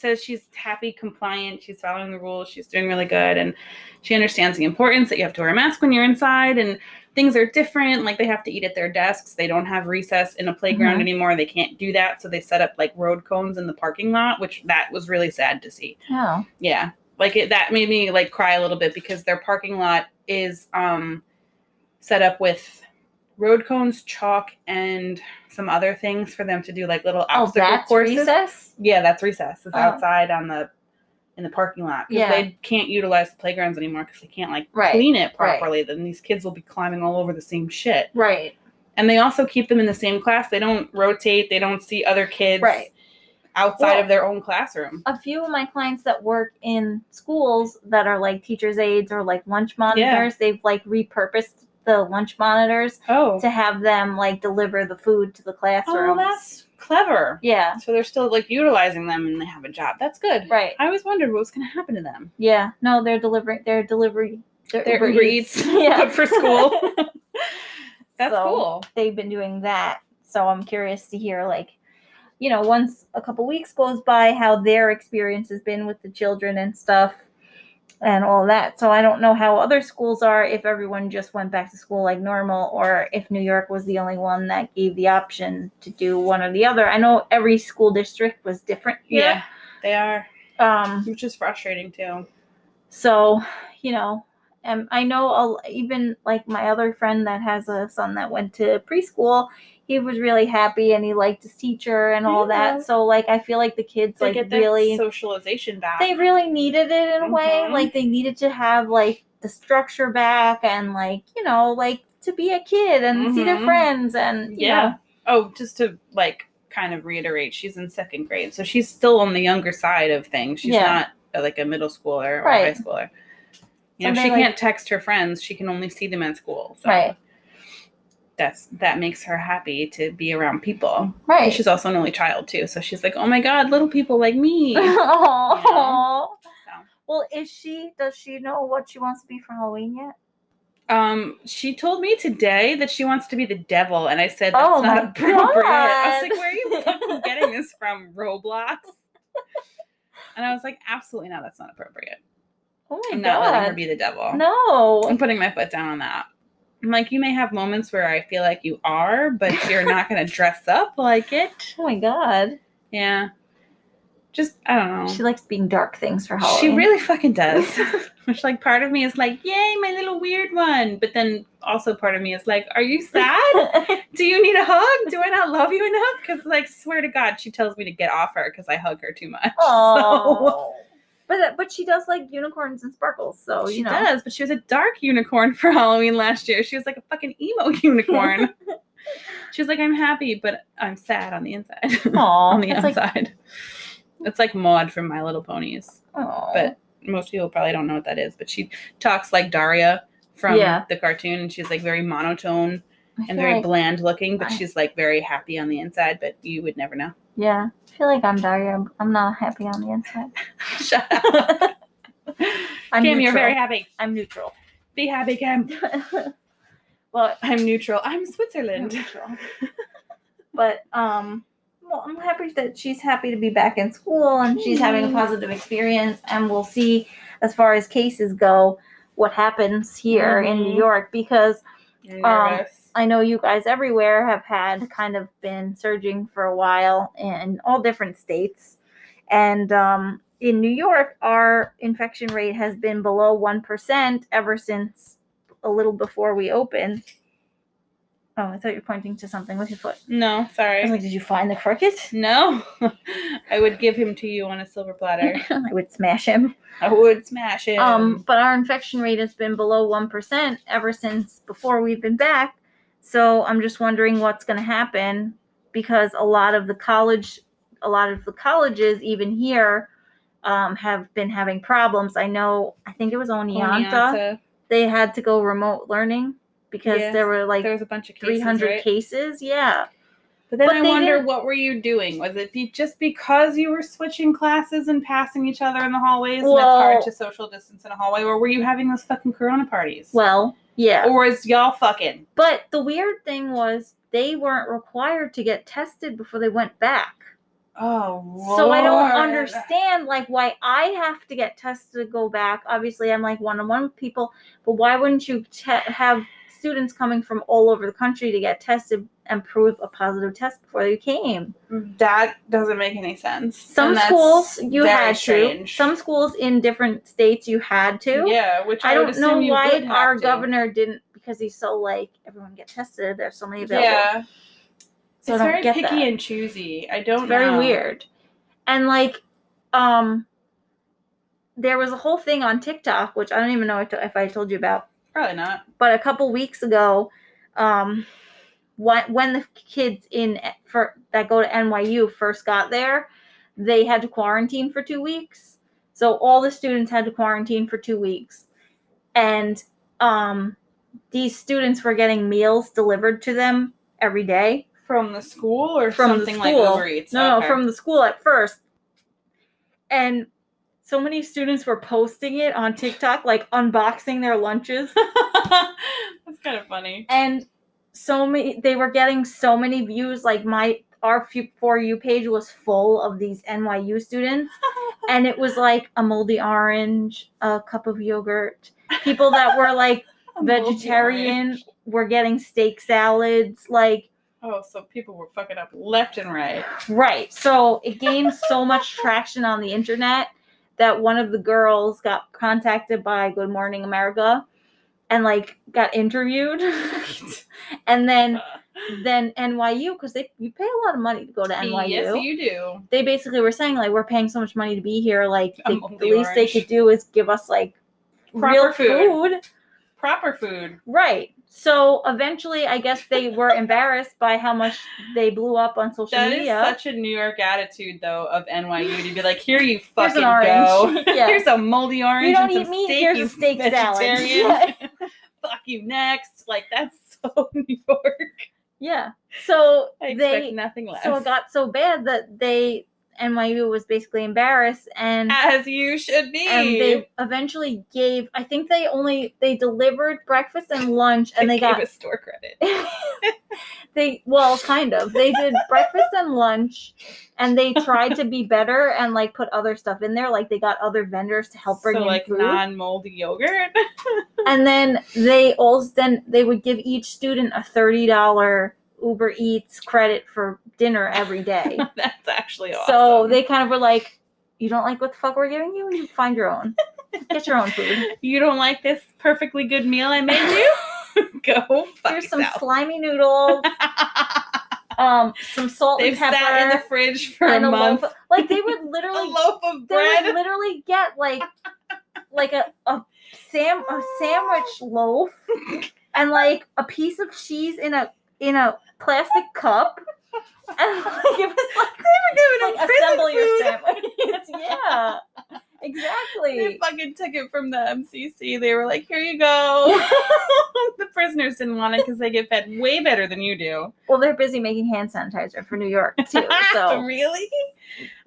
says she's happy, compliant, she's following the rules, she's doing really good, and she understands the importance that you have to wear a mask when you're inside and things are different. Like they have to eat at their desks. They don't have recess in a playground Mhm. anymore. They can't do that. So they set up like road cones in the parking lot, which that was really sad to see. oh. Yeah. Like it that made me like cry a little bit because their parking lot is um set up with road cones, chalk, and some other things for them to do like little Oh, obstacle that's courses. recess? Yeah, that's recess. It's Oh. outside on the in the parking lot because Yeah. they can't utilize the playgrounds anymore because they can't like Right, clean it right. properly. Then these kids will be climbing all over the same shit. Right. And they also keep them in the same class. They don't rotate. They don't see other kids Right. outside Well- of their own classroom. a few of my clients that work in schools that are like teachers aides or like lunch monitors they've like repurposed the lunch monitors Oh, to have them like deliver the food to the oh, classroom oh, that's clever. yeah So they're still like utilizing them and they have a job. That's good. right I always wondered what was going to happen to them. yeah no they're delivering their delivery They're Uber Eats, [LAUGHS] yeah good for school. [LAUGHS] That's So- cool. they've been doing that so i'm curious to hear like you know once a couple weeks goes by how their experience has been with the children and stuff and all that. So i don't know how other schools are if everyone just went back to school like normal or if new york was the only one that gave the option to do one or the other. I know every school district was different Yeah, they are, um which is frustrating too. so, you know, and I know I'll, even like my other friend that has a son that went to preschool, he was really happy and he liked his teacher and all Yeah. that. So, like, I feel like the kids To like really, socialization back. they really needed it in a way. Mhm. Like, they needed to have like the structure back and like, you know, like to be a kid and see their Mhm. friends and Yeah. know. Oh, just to like kind of reiterate, she's in second grade, so she's still on the younger side of things. She's Yeah. not uh, like a middle schooler or Right. high schooler. You know, she like- can't text her friends; she can only see them at school. So Right. That's that makes her happy to be around people. Right. She's also an only child too, so she's like, "Oh my god, little people like me." [LAUGHS] Aw. So. Well, is she? Does she know what she wants to be for Halloween yet? Um, she told me today that she wants to be the devil, and I said that's Oh not [LAUGHS] appropriate. I was like, "Where are you fucking getting [LAUGHS] this from, Roblox?" And I was like, "Absolutely not. That's not appropriate. Oh my I'm not letting her be the devil. No. I'm putting my foot down on that." I'm like, you may have moments where I feel like you are, but you're not going [LAUGHS] to dress up like it. Oh my god. Yeah. Just I don't know. She likes being dark things for Halloween. She really fucking does. [LAUGHS] Which like part of me is like, yay, my little weird one. But then also part of me is like, are you sad? [LAUGHS] Do you need a hug? Do I not love you enough? Because like, swear to God, she tells me to get off her because I hug her too much. So, Oh. But uh, but she does like unicorns and sparkles, so she you know. does, but she was a dark unicorn [LAUGHS] for Halloween last year. She was like a fucking emo [LAUGHS] unicorn. [LAUGHS] she was like, I'm happy, but I'm sad on the inside. Aw, on the it's like- outside. it's like Maud from My Little Ponies. Aw. but most people probably don't know what that is. But she talks like Daria from Yeah. the cartoon, and she's like very monotone and very like- bland looking, but I- she's like very happy on the inside. But you would never know. Yeah. I feel like I'm Daria. I'm- I'm not happy on the inside. [LAUGHS] Shut up, [LAUGHS] I'm Kim. neutral. You're very happy. I'm neutral. Be happy, Kim. [LAUGHS] well, I'm neutral. I'm I'm Switzerland. neutral. but um, well, I'm happy that she's happy to be back in school and she's having a positive experience. And we'll see, as far as cases go, what happens here in New. York because Um. I know you guys everywhere have had kind of been surging for a while in all different states. And um, in New York, our infection rate has been below 1% ever since a little before we opened. Oh, I thought you were pointing to something with your foot. no, I was sorry. like, did you find the cricket? No, [LAUGHS] I would give him to you on a silver platter. [LAUGHS] I would smash him. I would smash him. Um, but our infection rate has been below 1% ever since before we've been back. So I'm just wondering what's going to happen because a lot of the college, a lot of the colleges, even here, um, have been having problems. I know, I think it was Oneonta. Oneonta. They had to go remote learning because Yes, there were like there was a bunch of cases, 300 right? cases. Yeah. But then But I wonder didn't- what were you doing? Was it just because you were switching classes and passing each other in the hallways and it's hard to social distance in a hallway, or were you having those fucking corona parties? Well, yeah. or was y'all fucking? But the weird thing was they weren't required to get tested before they went back. Oh, So I don't understand like why I have to get tested to go back. Obviously, I'm like one on one with people, but why wouldn't you te- have students coming from all over the country to get tested and prove a positive test before you came? That doesn't make any sense. Some schools you had strange. to. Some schools in different states you had to. Yeah, which I, I don't know why our to. governor didn't because he's so like everyone get tested. There's so many available. Yeah, So it's don't very get picky that. and choosy. I don't. It's very know. weird. And like, um, there was a whole thing on TikTok, which I don't even know if I told you about, Probably not. but a couple weeks ago, um, when when the kids in for that go to NYU first got there, they had to quarantine for two weeks. So all the students had to quarantine for two weeks, and um, these students were getting meals delivered to them every day From the school or from something the like school. Uber Eats? No, Okay. no, from the school at first. And so many students were posting it on TikTok, like unboxing their lunches. [LAUGHS] That's kind of funny. And so many, they were getting so many views. Like my, our For You page was full of these NYU students. [LAUGHS] And it was like a moldy orange, a cup of yogurt. People that were like [LAUGHS] vegetarian were getting steak salads. Like, Oh, so people were fucking up left and right. Right. So it gained so much traction on the internet that one of the girls got contacted by Good Morning America and like got interviewed. [LAUGHS] and then then NYU because they you pay a lot of money to go to NYU. Yes, you do. they basically were saying like we're paying so much money to be here like they, the least they could do is give us like Proper real food. food. Proper food. Right. So eventually, I guess they were embarrassed by how much they blew up on social That is media. such a New York attitude, though, of NYU to be like, "Here you fucking go. orange." [LAUGHS] Yeah. [LAUGHS] Here's a moldy orange. you don't and eat some meat. steak, Here's a steak salad. vegetarian. [LAUGHS] Fuck you next. Like that's so New York. yeah. So I they nothing less. so it got so bad that they NYU was basically embarrassed and as you should be. and they eventually gave I think they only they delivered breakfast and lunch and they gave got a store credit. [LAUGHS] they well kind of they did breakfast and lunch and they tried to be better and like put other stuff in there like they got other vendors to help bring so in like food non-moldy yogurt. [LAUGHS] and then they also then they would give each student a $30 uber eats credit for dinner every day [LAUGHS] That's actually awesome. so they kind of were like you don't like what the fuck we're giving you you find your own get your own food [LAUGHS] you don't like this perfectly good meal I made you? [LAUGHS] Go fuck here's some yourself. slimy noodles um some salt They've and pepper sat in the fridge for a month. of- like they would literally a loaf of bread. they would literally get like like a a sam a sandwich loaf and like a piece of cheese in a in a plastic cup. And like it was like [LAUGHS] They were like assemble your sandwich. [LAUGHS] [LAUGHS] yeah. Exactly. They fucking took it from the MCC. They were like, "Here you go." the prisoners didn't want it because they get fed way better than you do. Well, they're busy making hand sanitizer for New York too. So really,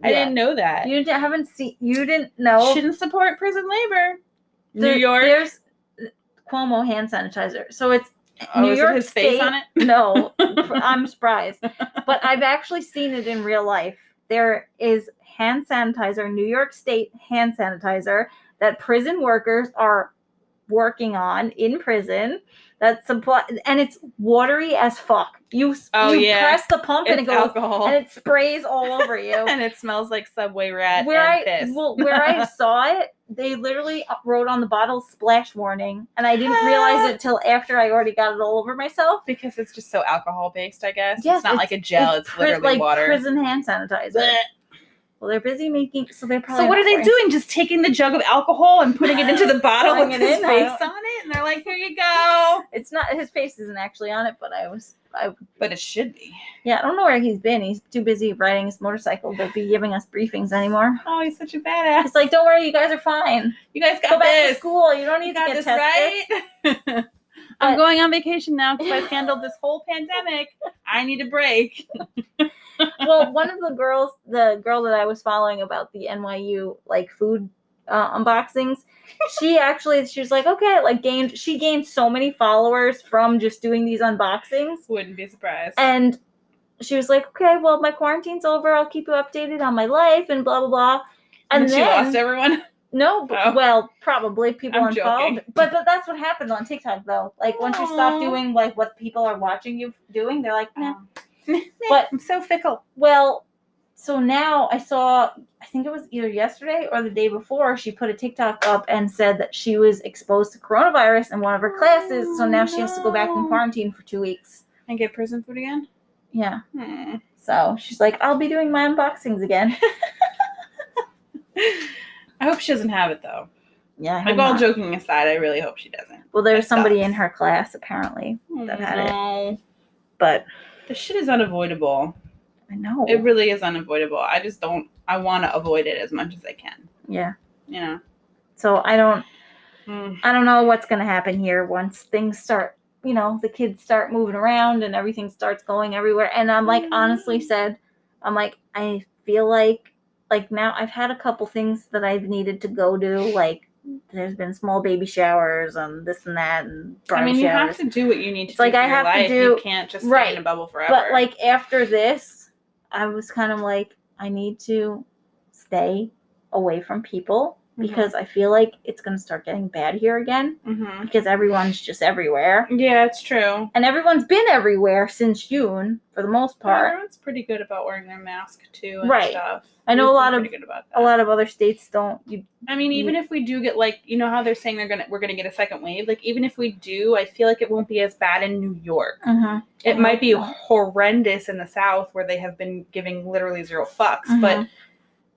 I didn't know that. you didn't, haven't seen you didn't know Shouldn't support prison labor. There- New York. There's Cuomo hand sanitizer. So it's New York his face State- on it? [LAUGHS] No, I'm surprised. But I've actually seen it in real life. There is hand sanitizer, New York State hand sanitizer that prison workers are working on in prison. That supply and it's watery as fuck. You, Oh, you yeah. press the pump and it goes alcohol, and it sprays all over you. [LAUGHS] and it smells like Subway rat where and I piss. well, where I [LAUGHS] saw it, they literally wrote on the bottle "splash warning," and I didn't realize ah. it till after I already got it all over myself. because it's just so alcohol based, I guess. Yes, it's not it's- like a gel; it's, pri- literally like water. prison hand sanitizer. Well, they're busy making, so they're probably. So what are they doing? Just taking the jug of alcohol and putting it into the [LAUGHS] bottle with his in? Face on it, and they're like, "Here you go." It's not his face isn't actually on it, but I was, I But it should be. yeah, I don't know where he's been. He's too busy riding his motorcycle to be giving us briefings anymore. Oh, he's such a badass. He's like, "Don't worry, you guys are fine. You guys got Go back this. to school. You don't You need to got get this tested." right. [LAUGHS] I'm going on vacation now because I've handled this [LAUGHS] whole pandemic. I need a break. Well, one of the girls, the girl that I was following about the NYU like food uh, unboxings, she [LAUGHS] actually she was like, okay, like gained she gained so many followers from just doing these unboxings, Wouldn't be surprised. and she was like, okay, well, my quarantine's over. I'll keep you updated on my life and blah blah blah. And And she then lost everyone. no, [LAUGHS] Oh. well, probably people I'm unfollowed. joking. But, but that's what happened on TikTok though. Like once you stop doing like what people are watching you doing, they're like, nah. But [LAUGHS] But- I'm so fickle. Well, so now I saw, I think it was either yesterday or the day before, she put a TikTok up and said that she was exposed to coronavirus in one of her classes. So now she has to go back in quarantine for two weeks. And get prison food again. Yeah. Hmm. So she's like, I'll be doing my unboxings again. [LAUGHS] I hope she doesn't have it though. Yeah. Like all not. joking aside, I really hope she doesn't. Well, there's somebody sucks. in her class apparently, That had it. But This shit is unavoidable. I know. It really is unavoidable. I just don't. I want to avoid it as much as I can. yeah. You know. So I don't, Mm. I don't know what's gonna happen here once things start. You know, the kids start moving around and everything starts going everywhere. And I'm like, honestly said, I'm like, I feel like, like now I've had a couple things that I've needed to go do. Like, there's been small baby showers and this and that and I mean, you showers. have to do what you need to It's do like I have to do- You can't just stay in a bubble forever. But like after this, I was kind of like, I need to stay away from people Mhm. because I feel like it's gonna start getting bad here again hmm because everyone's just everywhere. Yeah, it's true. And everyone's been everywhere since June for the most part. Everyone's pretty good about wearing their mask too and Right. stuff. I know We've a lot of-. A lot of other states don't. You, I mean, even if we do get like, you know how they're saying they're gonna we're gonna get a second wave. Like, even if we do, I feel like it won't be as bad in New York. Mhm. It might be horrendous in the South where they have been giving literally zero fucks, but Mhm.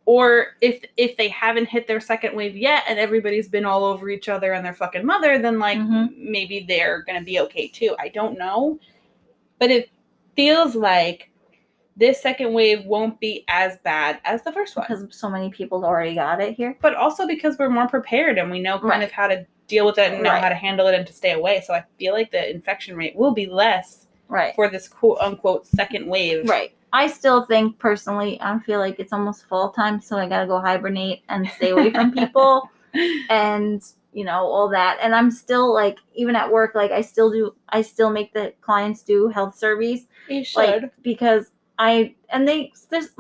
Or if if they haven't hit their second wave yet and everybody's been all over each other and their fucking mother then like Mhm. maybe they're gonna be okay too i don't know but it feels like this second wave won't be as bad as the first one because so many people already got it here. but also because we're more prepared and we know kind Right. of how to deal with it and know Right. how to handle it and to stay away so i feel like the infection rate will be less Right. for this quote unquote second wave Right. I still think personally, I feel like it's almost fall time, so I gotta go hibernate and stay away from people [LAUGHS] and you know all that. And I'm still like, even at work, like I still do, I still make the clients do health surveys, you should like because I and they there's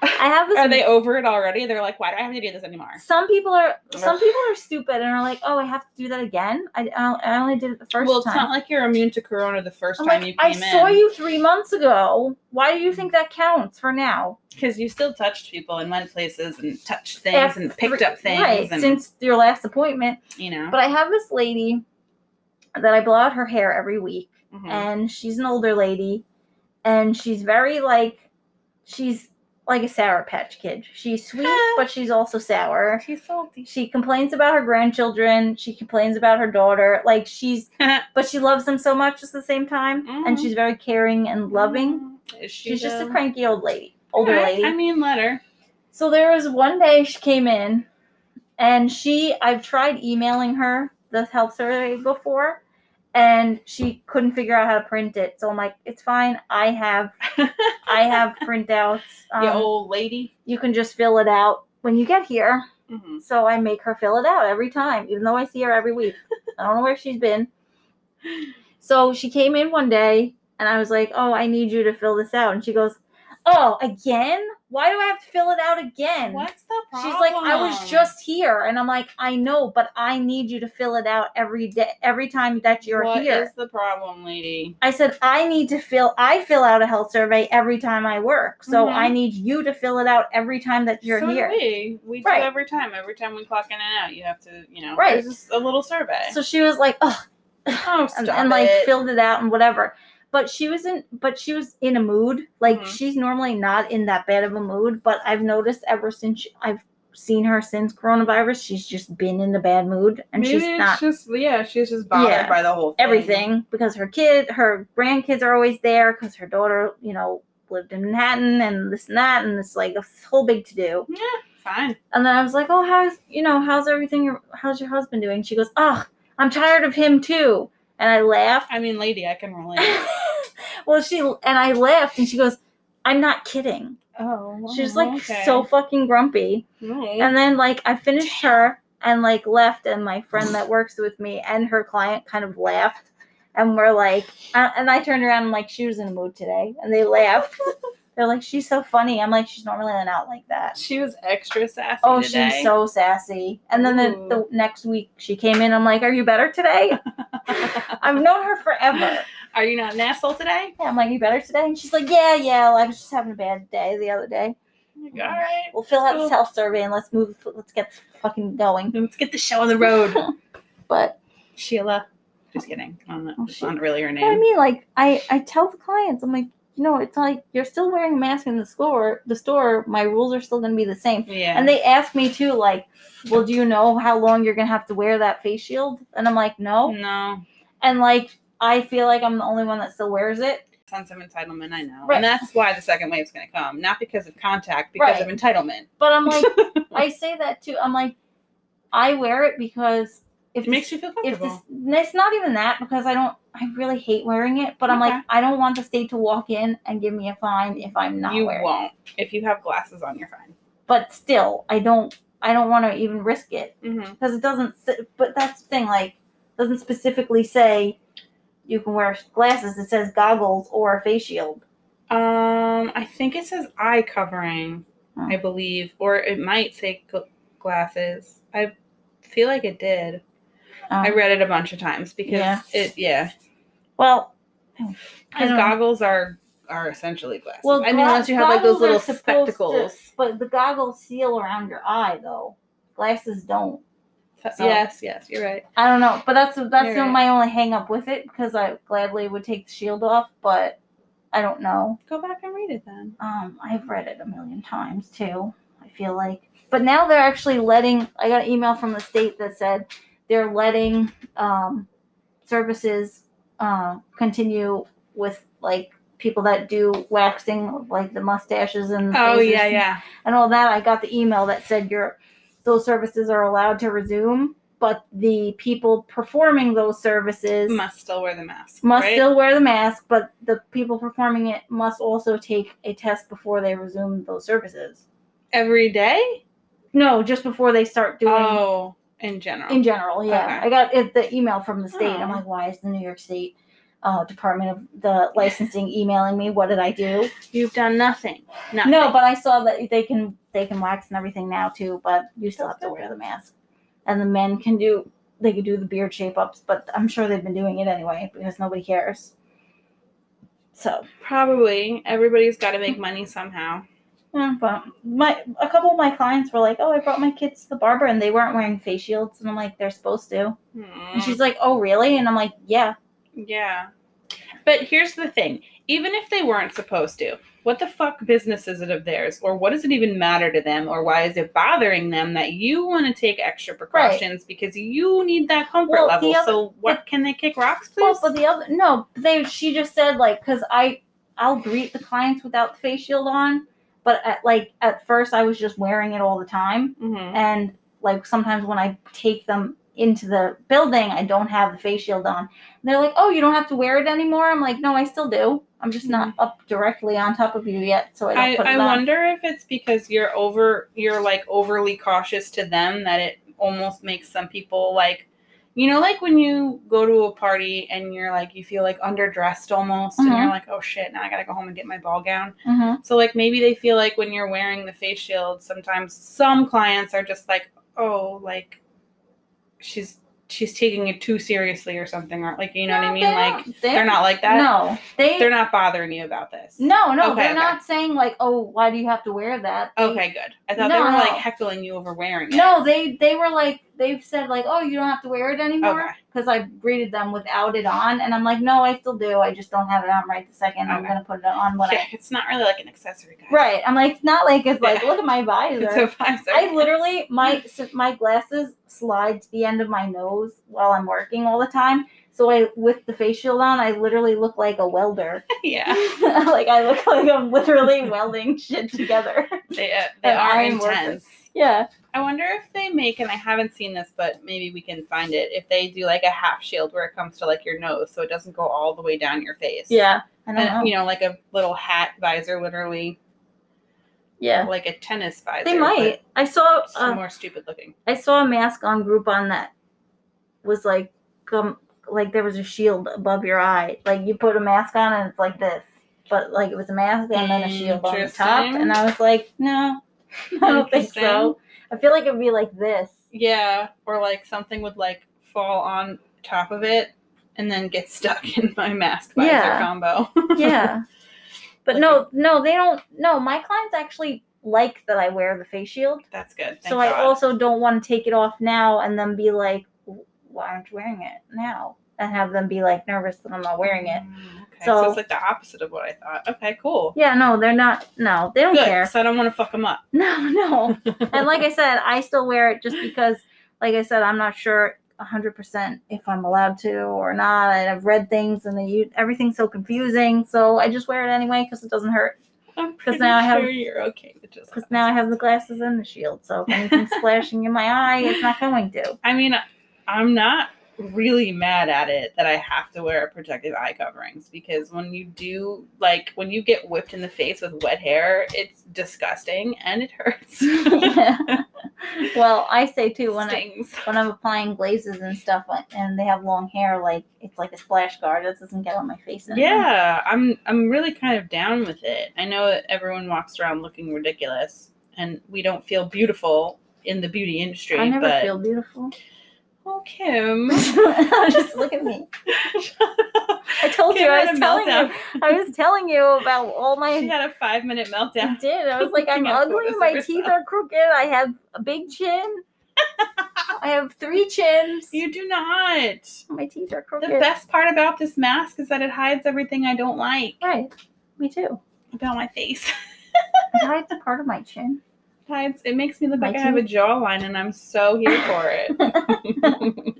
I have this. are they over it already they're like why do i have to do this anymore Some people are some people are stupid and are like, oh, I have to do that again. I I I only did it the first well, it's time. not like you're immune to corona the 1st I'm time like, you I came saw you three months ago. Why do you think that counts for now? because you still touched people and went places and touched things After and picked up things right and since your last appointment. you know. But I have this lady that I blow out her hair every week, Mhm. and she's an older lady, and she's very like, she's like a sour patch kid. She's sweet, [LAUGHS] but she's also sour. she's salty. She complains about her grandchildren. She complains about her daughter. Like she's, [LAUGHS] but she loves them so much at the same time, and Mhm. she's very caring and loving. Is she She's just a cranky old lady, older lady. I mean, let her. So there was one day she came in, and she I've tried emailing her the health survey before, and she couldn't figure out how to print it. So I'm like, it's fine. I have [LAUGHS] I have printouts. Um, you old lady. you can just fill it out when you get here. hmm So I make her fill it out every time, even though I see her every week. I don't know where she's been. So she came in one day and I was like, Oh, I need you to fill this out. And she goes, Oh, again? Why do I have to fill it out again? What's the problem? She's like, I was just here. And I'm like, I know, but I need you to fill it out every day, every time that you're What here. is the problem, lady? I said, I need to fill, I fill out a health survey every time I work. So Mhm. I need you to fill it out every time that you're so here. we. We Right. do every time. Every time we clock in and out, you have to, you know, Right. There's just a little survey. So she was like, oh, oh, [LAUGHS] stop and, and like filled it out and whatever. But she was in, but she was in a mood. Like Mhm. she's normally not in that bad of a mood. But I've noticed ever since she, I've seen her since coronavirus, she's just been in a bad mood, and Maybe she's not just yeah, she's just bothered Yeah. by the whole thing. everything because her kid, her grandkids are always there because her daughter, you know, lived in Manhattan and this and that, and it's like a whole big to do. Yeah, fine. And then I was like, oh, how's you know, how's everything? How's your husband doing? She goes, oh, I'm tired of him too. And I laughed. I mean, lady, I can relate. [LAUGHS] well, she and I laughed, and she goes, "I'm not kidding." oh, She was like so fucking grumpy. Mm. And then like I finished her and like left, and my friend that works with me and her client kind of laughed, and we're like, uh, and I turned around and like she was in a mood today, and they laughed. [LAUGHS] They're like, "She's so funny." I'm like, "She's normally not like that." she was extra sassy. Oh, today. she's so sassy. And then the, the next week she came in. I'm like, "Are you better today?" [LAUGHS] I've known her forever. Are you not an asshole today? Yeah, I'm like, "You better today?" And she's like, "Yeah, yeah. I was just having a bad day the other day." Like, All right, We'll fill out cool. this health survey and let's move. Let's get fucking going. Let's get the show on the road. [LAUGHS] But Sheila. Just kidding. I'm not, Oh, she- not really her what I mean, like, I I tell the clients, I'm like, you know, it's like you're still wearing a mask in the store. The store, my rules are still gonna be the same. Yeah. And they ask me too, like, well, do you know how long you're gonna have to wear that face shield? And I'm like, no. no. And like, I feel like I'm the only one that still wears it. Sense of entitlement, I know. Right. And that's why the second wave's going to come. Not because of contact, because of entitlement. But I'm like, [LAUGHS] I say that too. I'm like, I wear it because if It makes you feel comfortable. this, it's not even that because I don't, I really hate wearing it. But I'm like, I don't want the state to walk in and give me a fine if I'm not you wearing. it. won't. If you have glasses on, you're fine. But still, I don't, I don't want to even risk it Mm-hmm. because it doesn't. But that's the thing, like, doesn't specifically say you can wear glasses. It says goggles or a face shield. Um, I think it says eye covering, Oh. I believe, or it might say glasses. I feel like it did. I Um, read it a bunch of times because Yeah. it, yeah, well, because goggles are are essentially glasses. Well, I mean, unless you have like those little supposed to- spectacles. But the goggles seal around your eye, though. Glasses don't. So- Yes, yes, you're right. I don't know, but that's that's right. my only hang up with it because I gladly would take the shield off, but I don't know. Go back and read it then. Um, I've read it a million times too. I feel like. But now they're actually letting. I got an email from the state that said they're letting um, services uh, continue with like people that do waxing, like the mustaches and Oh faces yeah, and- yeah. and all that. I got the email that said your those services are allowed to resume, but the people performing those services Must still wear the mask. must right? still wear the mask, but the people performing it must also take a test before they resume those services. every day. No, just before they start doing Oh, in general. in general. Yeah, Okay. I got it, the email from the state. I'm Oh. like, why is the New York State uh, Department of the Licensing emailing me? What did I do? You've done nothing. Nothing. No, but I saw that they can they can wax and everything now too, but you still That's have to wear the mask. And the men can do they could do the beard shape ups, but I'm sure they've been doing it anyway because nobody cares. So probably everybody's got to make money somehow. Yeah, but my a couple of my clients were like, "Oh, I brought my kids to the barber and they weren't wearing face shields," and I'm like, "They're supposed to." And Hmm. she's like, "Oh, really?" And I'm like, "Yeah." Yeah. But here's the thing even if they weren't supposed to, what the fuck business is it of theirs? Or what does it even matter to them? Or why is it bothering them that you want to take extra precautions because you need that comfort Well, level? other- so, what can they kick rocks, please? Well, but the other no, they she just said like because I I'll greet the clients without the face shield on, but at, like at first I was just wearing it all the time, Mhm. and like sometimes when I take them into the building, I don't have the face shield on. And they're like, "Oh, you don't have to wear it anymore." I'm like, "No, I still do. I'm just not up directly on top of you yet, so I don't I, put it I on." wonder if it's because you're over you're like overly cautious to them that it almost makes some people like you know like when you go to a party and you're like you feel like underdressed almost and Mhm. you're like oh shit now I gotta go home and get my ball gown Mhm. so like maybe they feel like when you're wearing the face shield sometimes some clients are just like oh like she's she's taking it too seriously or something or like you know what I mean they like don't- they're not like that No, they they're not bothering you about this no no. Okay, they're okay. not saying like, "Oh, why do you have to wear that?" They- Okay, good. I thought they No, were like heckling you over wearing it. No, they they were like they've said like, oh, you don't have to wear it anymore Okay. because I greeted them without it on, and I'm like, no, I still do. I just don't have it on right the second. I'm gonna put it on when Yeah, I it's not really like an accessory, guys. right. I'm like, not like it's like Yeah. look at my visor. It's a visor. I literally my my glasses slide to the end of my nose while I'm working all the time. So I with the face shield on, I literally look like a welder. [LAUGHS] yeah, [LAUGHS] like I look like I'm literally welding shit together. they, uh, they are intense. Yeah. I wonder if they make, and I haven't seen this, but maybe we can find it. If they do like a half shield where it comes to like your nose, so it doesn't go all the way down your face. Yeah. I don't And, know. you know, like a little hat visor, literally yeah. like a tennis visor. They might. I saw uh, more stupid looking. I saw a mask on Groupon that was like um like there was a shield above your eye. Like you put a mask on and it's like this. But like it was a mask and then a shield on the top. And I was like, no, [LAUGHS] I don't think so. I feel like it'd be like this. Yeah, or like something would like fall on top of it and then get [LAUGHS] stuck in my mask visor Yeah. combo. [LAUGHS] Yeah. but no, no, they don't no, my clients actually like that I wear the face shield. That's good. so thank I also don't want to take it off now and then be like, why aren't you wearing it now? And have them be like nervous that I'm not wearing it. Mm, Okay, so, So- it's like the opposite of what I thought. Okay, cool. Yeah, no, they're not. No, they don't Good, care. so I don't want to fuck them up. [LAUGHS] No, no. [LAUGHS] and like I said, I still wear it just because, like I said, I'm not sure 100% if I'm allowed to or not. And I've read things and they, everything's so confusing. So I just wear it anyway because it doesn't hurt. I'm pretty now I have- you're okay with just. Because now I have the glasses and the shield. So if anything's [LAUGHS] splashing in my eye, it's not going to. I mean, I'm not really mad at it that I have to wear protective eye coverings because when you do, like, when you get whipped in the face with wet hair, it's disgusting and it hurts. Yeah. [LAUGHS] Well, I say too when I, when I'm applying glazes and stuff uh, and they have long hair, like it's like a splash guard. It doesn't get on my face. anymore. Yeah, I'm I'm really kind of down with it. I know that everyone walks around looking ridiculous and we don't feel beautiful in the beauty industry, I never but feel beautiful. Oh Kim. [LAUGHS] Just look at me. [LAUGHS] I told Kim you I was telling meltdown. you. I was telling you about all my. She had a five minute I meltdown. did. I was like, I'm [LAUGHS] ugly. My teeth are crooked. I have a big chin. I have three chins. You do not. My teeth are crooked. The best part about this mask is that it hides everything I don't like Right. Me too. about my face. It hides a part of my chin. Peptides. It makes me look like I have a jawline, and I'm so here for it.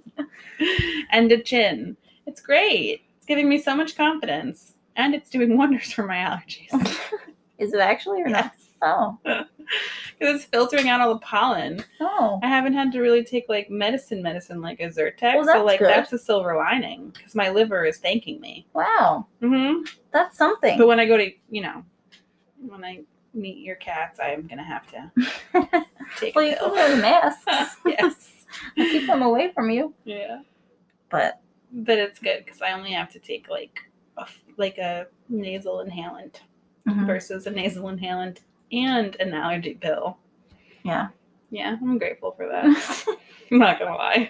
[LAUGHS] [LAUGHS] and a chin. It's great. It's giving me so much confidence, and it's doing wonders for my allergies. [LAUGHS] Is it actually or not? yes, Oh. because it's filtering out all the pollen. Oh. I haven't had to really take like medicine, medicine like a Zyrtec. Well, so like good. that's a silver lining because my liver is thanking me. Wow. hmm That's something. But when I go to, you know, when I meet your cats, I am gonna have to [LAUGHS] take well, a you can wear the masks. [LAUGHS] yes. Keep them away from you. Yeah. But But it's good because I only have to take like a, like a nasal inhalant mhm, versus a nasal inhalant and an allergy pill. yeah. Yeah, I'm grateful for that. I'm [LAUGHS] not gonna lie.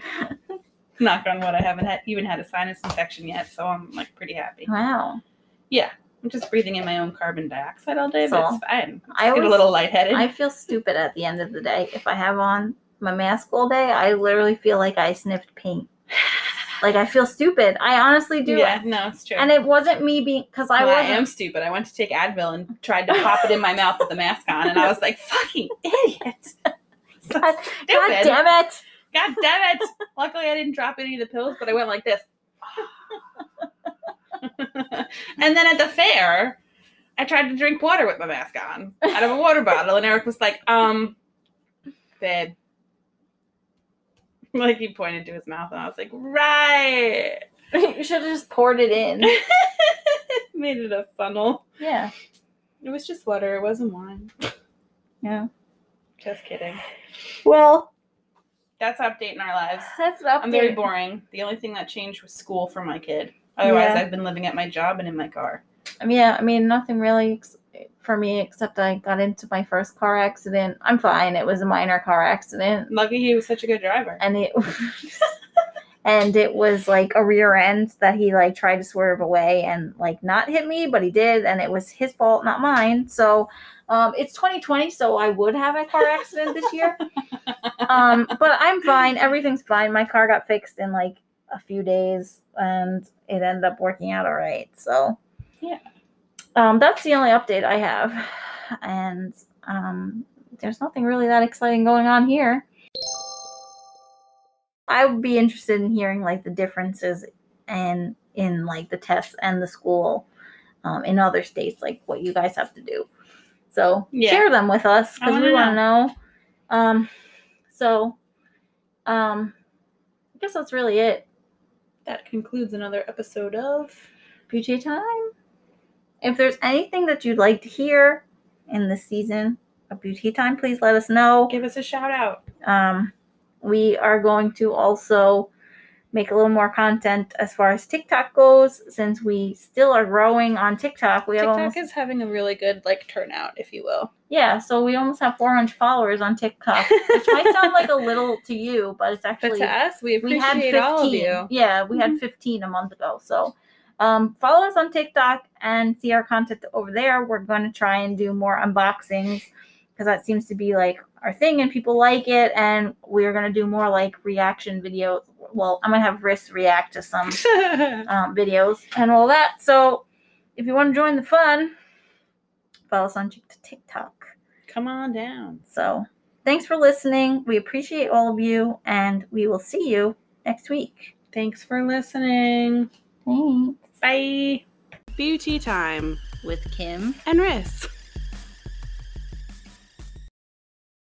Knock on wood, I haven't had, even had a sinus infection yet, so I'm like pretty happy. wow. I'm just breathing in my own carbon dioxide all day, but it's fine. I Just get a always- little lightheaded. I feel stupid at the end of the day. If I have on my mask all day, I literally feel like I sniffed paint. [LAUGHS] Like I feel stupid. I honestly do. Yeah, no, it's true. And it wasn't me being because I Well, wasn't. am stupid. I went to take Advil and tried to pop it in my mouth with the mask on, and I was like, "Fucking idiot!" So [LAUGHS] God. God damn it! God damn it! Luckily, I didn't drop any of the pills, but I went like this. [LAUGHS] and then at the fair, I tried to drink water with my mask on out of a water bottle, and Eric was like, "Um, babe." [LAUGHS] Like he pointed to his mouth, and I was like, "Right." [LAUGHS] you should have just poured it in. [LAUGHS] Made it a funnel. Yeah. It was just water. It wasn't wine. Yeah. Just kidding. Well, That's updating our lives. that's an update. I'm very boring. The only thing that changed was school for my kid. Otherwise, Yeah. I've been living at my job and in my car. Um, Yeah, I mean, nothing really ex- for me except I got into my first car accident. I'm fine. It was a minor car accident, Lucky he was such a good driver. and it [LAUGHS] and it was like a rear end that he like tried to swerve away and like not hit me, but he did, and it was his fault, not mine. So, um, it's 2020, so I would have a car accident this year. [LAUGHS] um, but I'm fine. Everything's fine. My car got fixed in like a few days, and it ended up working out all right. So, Yeah. um, that's the only update I have, and um, there's nothing really that exciting going on here. I would be interested in hearing like the differences and in like the tests and the school um, in other states, like what you guys have to do. So Yeah. share them with us because we want to know. Um, so um, I guess that's really it. That concludes another episode of. Beauty time. If there's anything that you'd like to hear in this season of Beauty Time, please let us know. Give us a shout out. Um, we are going to also make a little more content as far as TikTok goes, since we still are growing on TikTok. We TikTok almost, is having a really good like turnout, if you will. Yeah, so we almost have 400 followers on TikTok, which might [LAUGHS] sound like a little to you, but it's But actually to us, we we had 15. all of you. Yeah, we had Mhm. 15 a month ago. So um, follow us on TikTok and see our content over there. We're going to try and do more unboxings because that seems to be like our thing and people like it. And we're going to do more like reaction videos. Well, I'm going to have Riss react to some [LAUGHS] um, videos and all that. So if you want to join the fun, follow us on Tik- TikTok. Come on down. So thanks for listening. We appreciate all of you, and we will see you next week. Thanks for listening. Thanks. Bye. Beauty time With Kim. and Riss.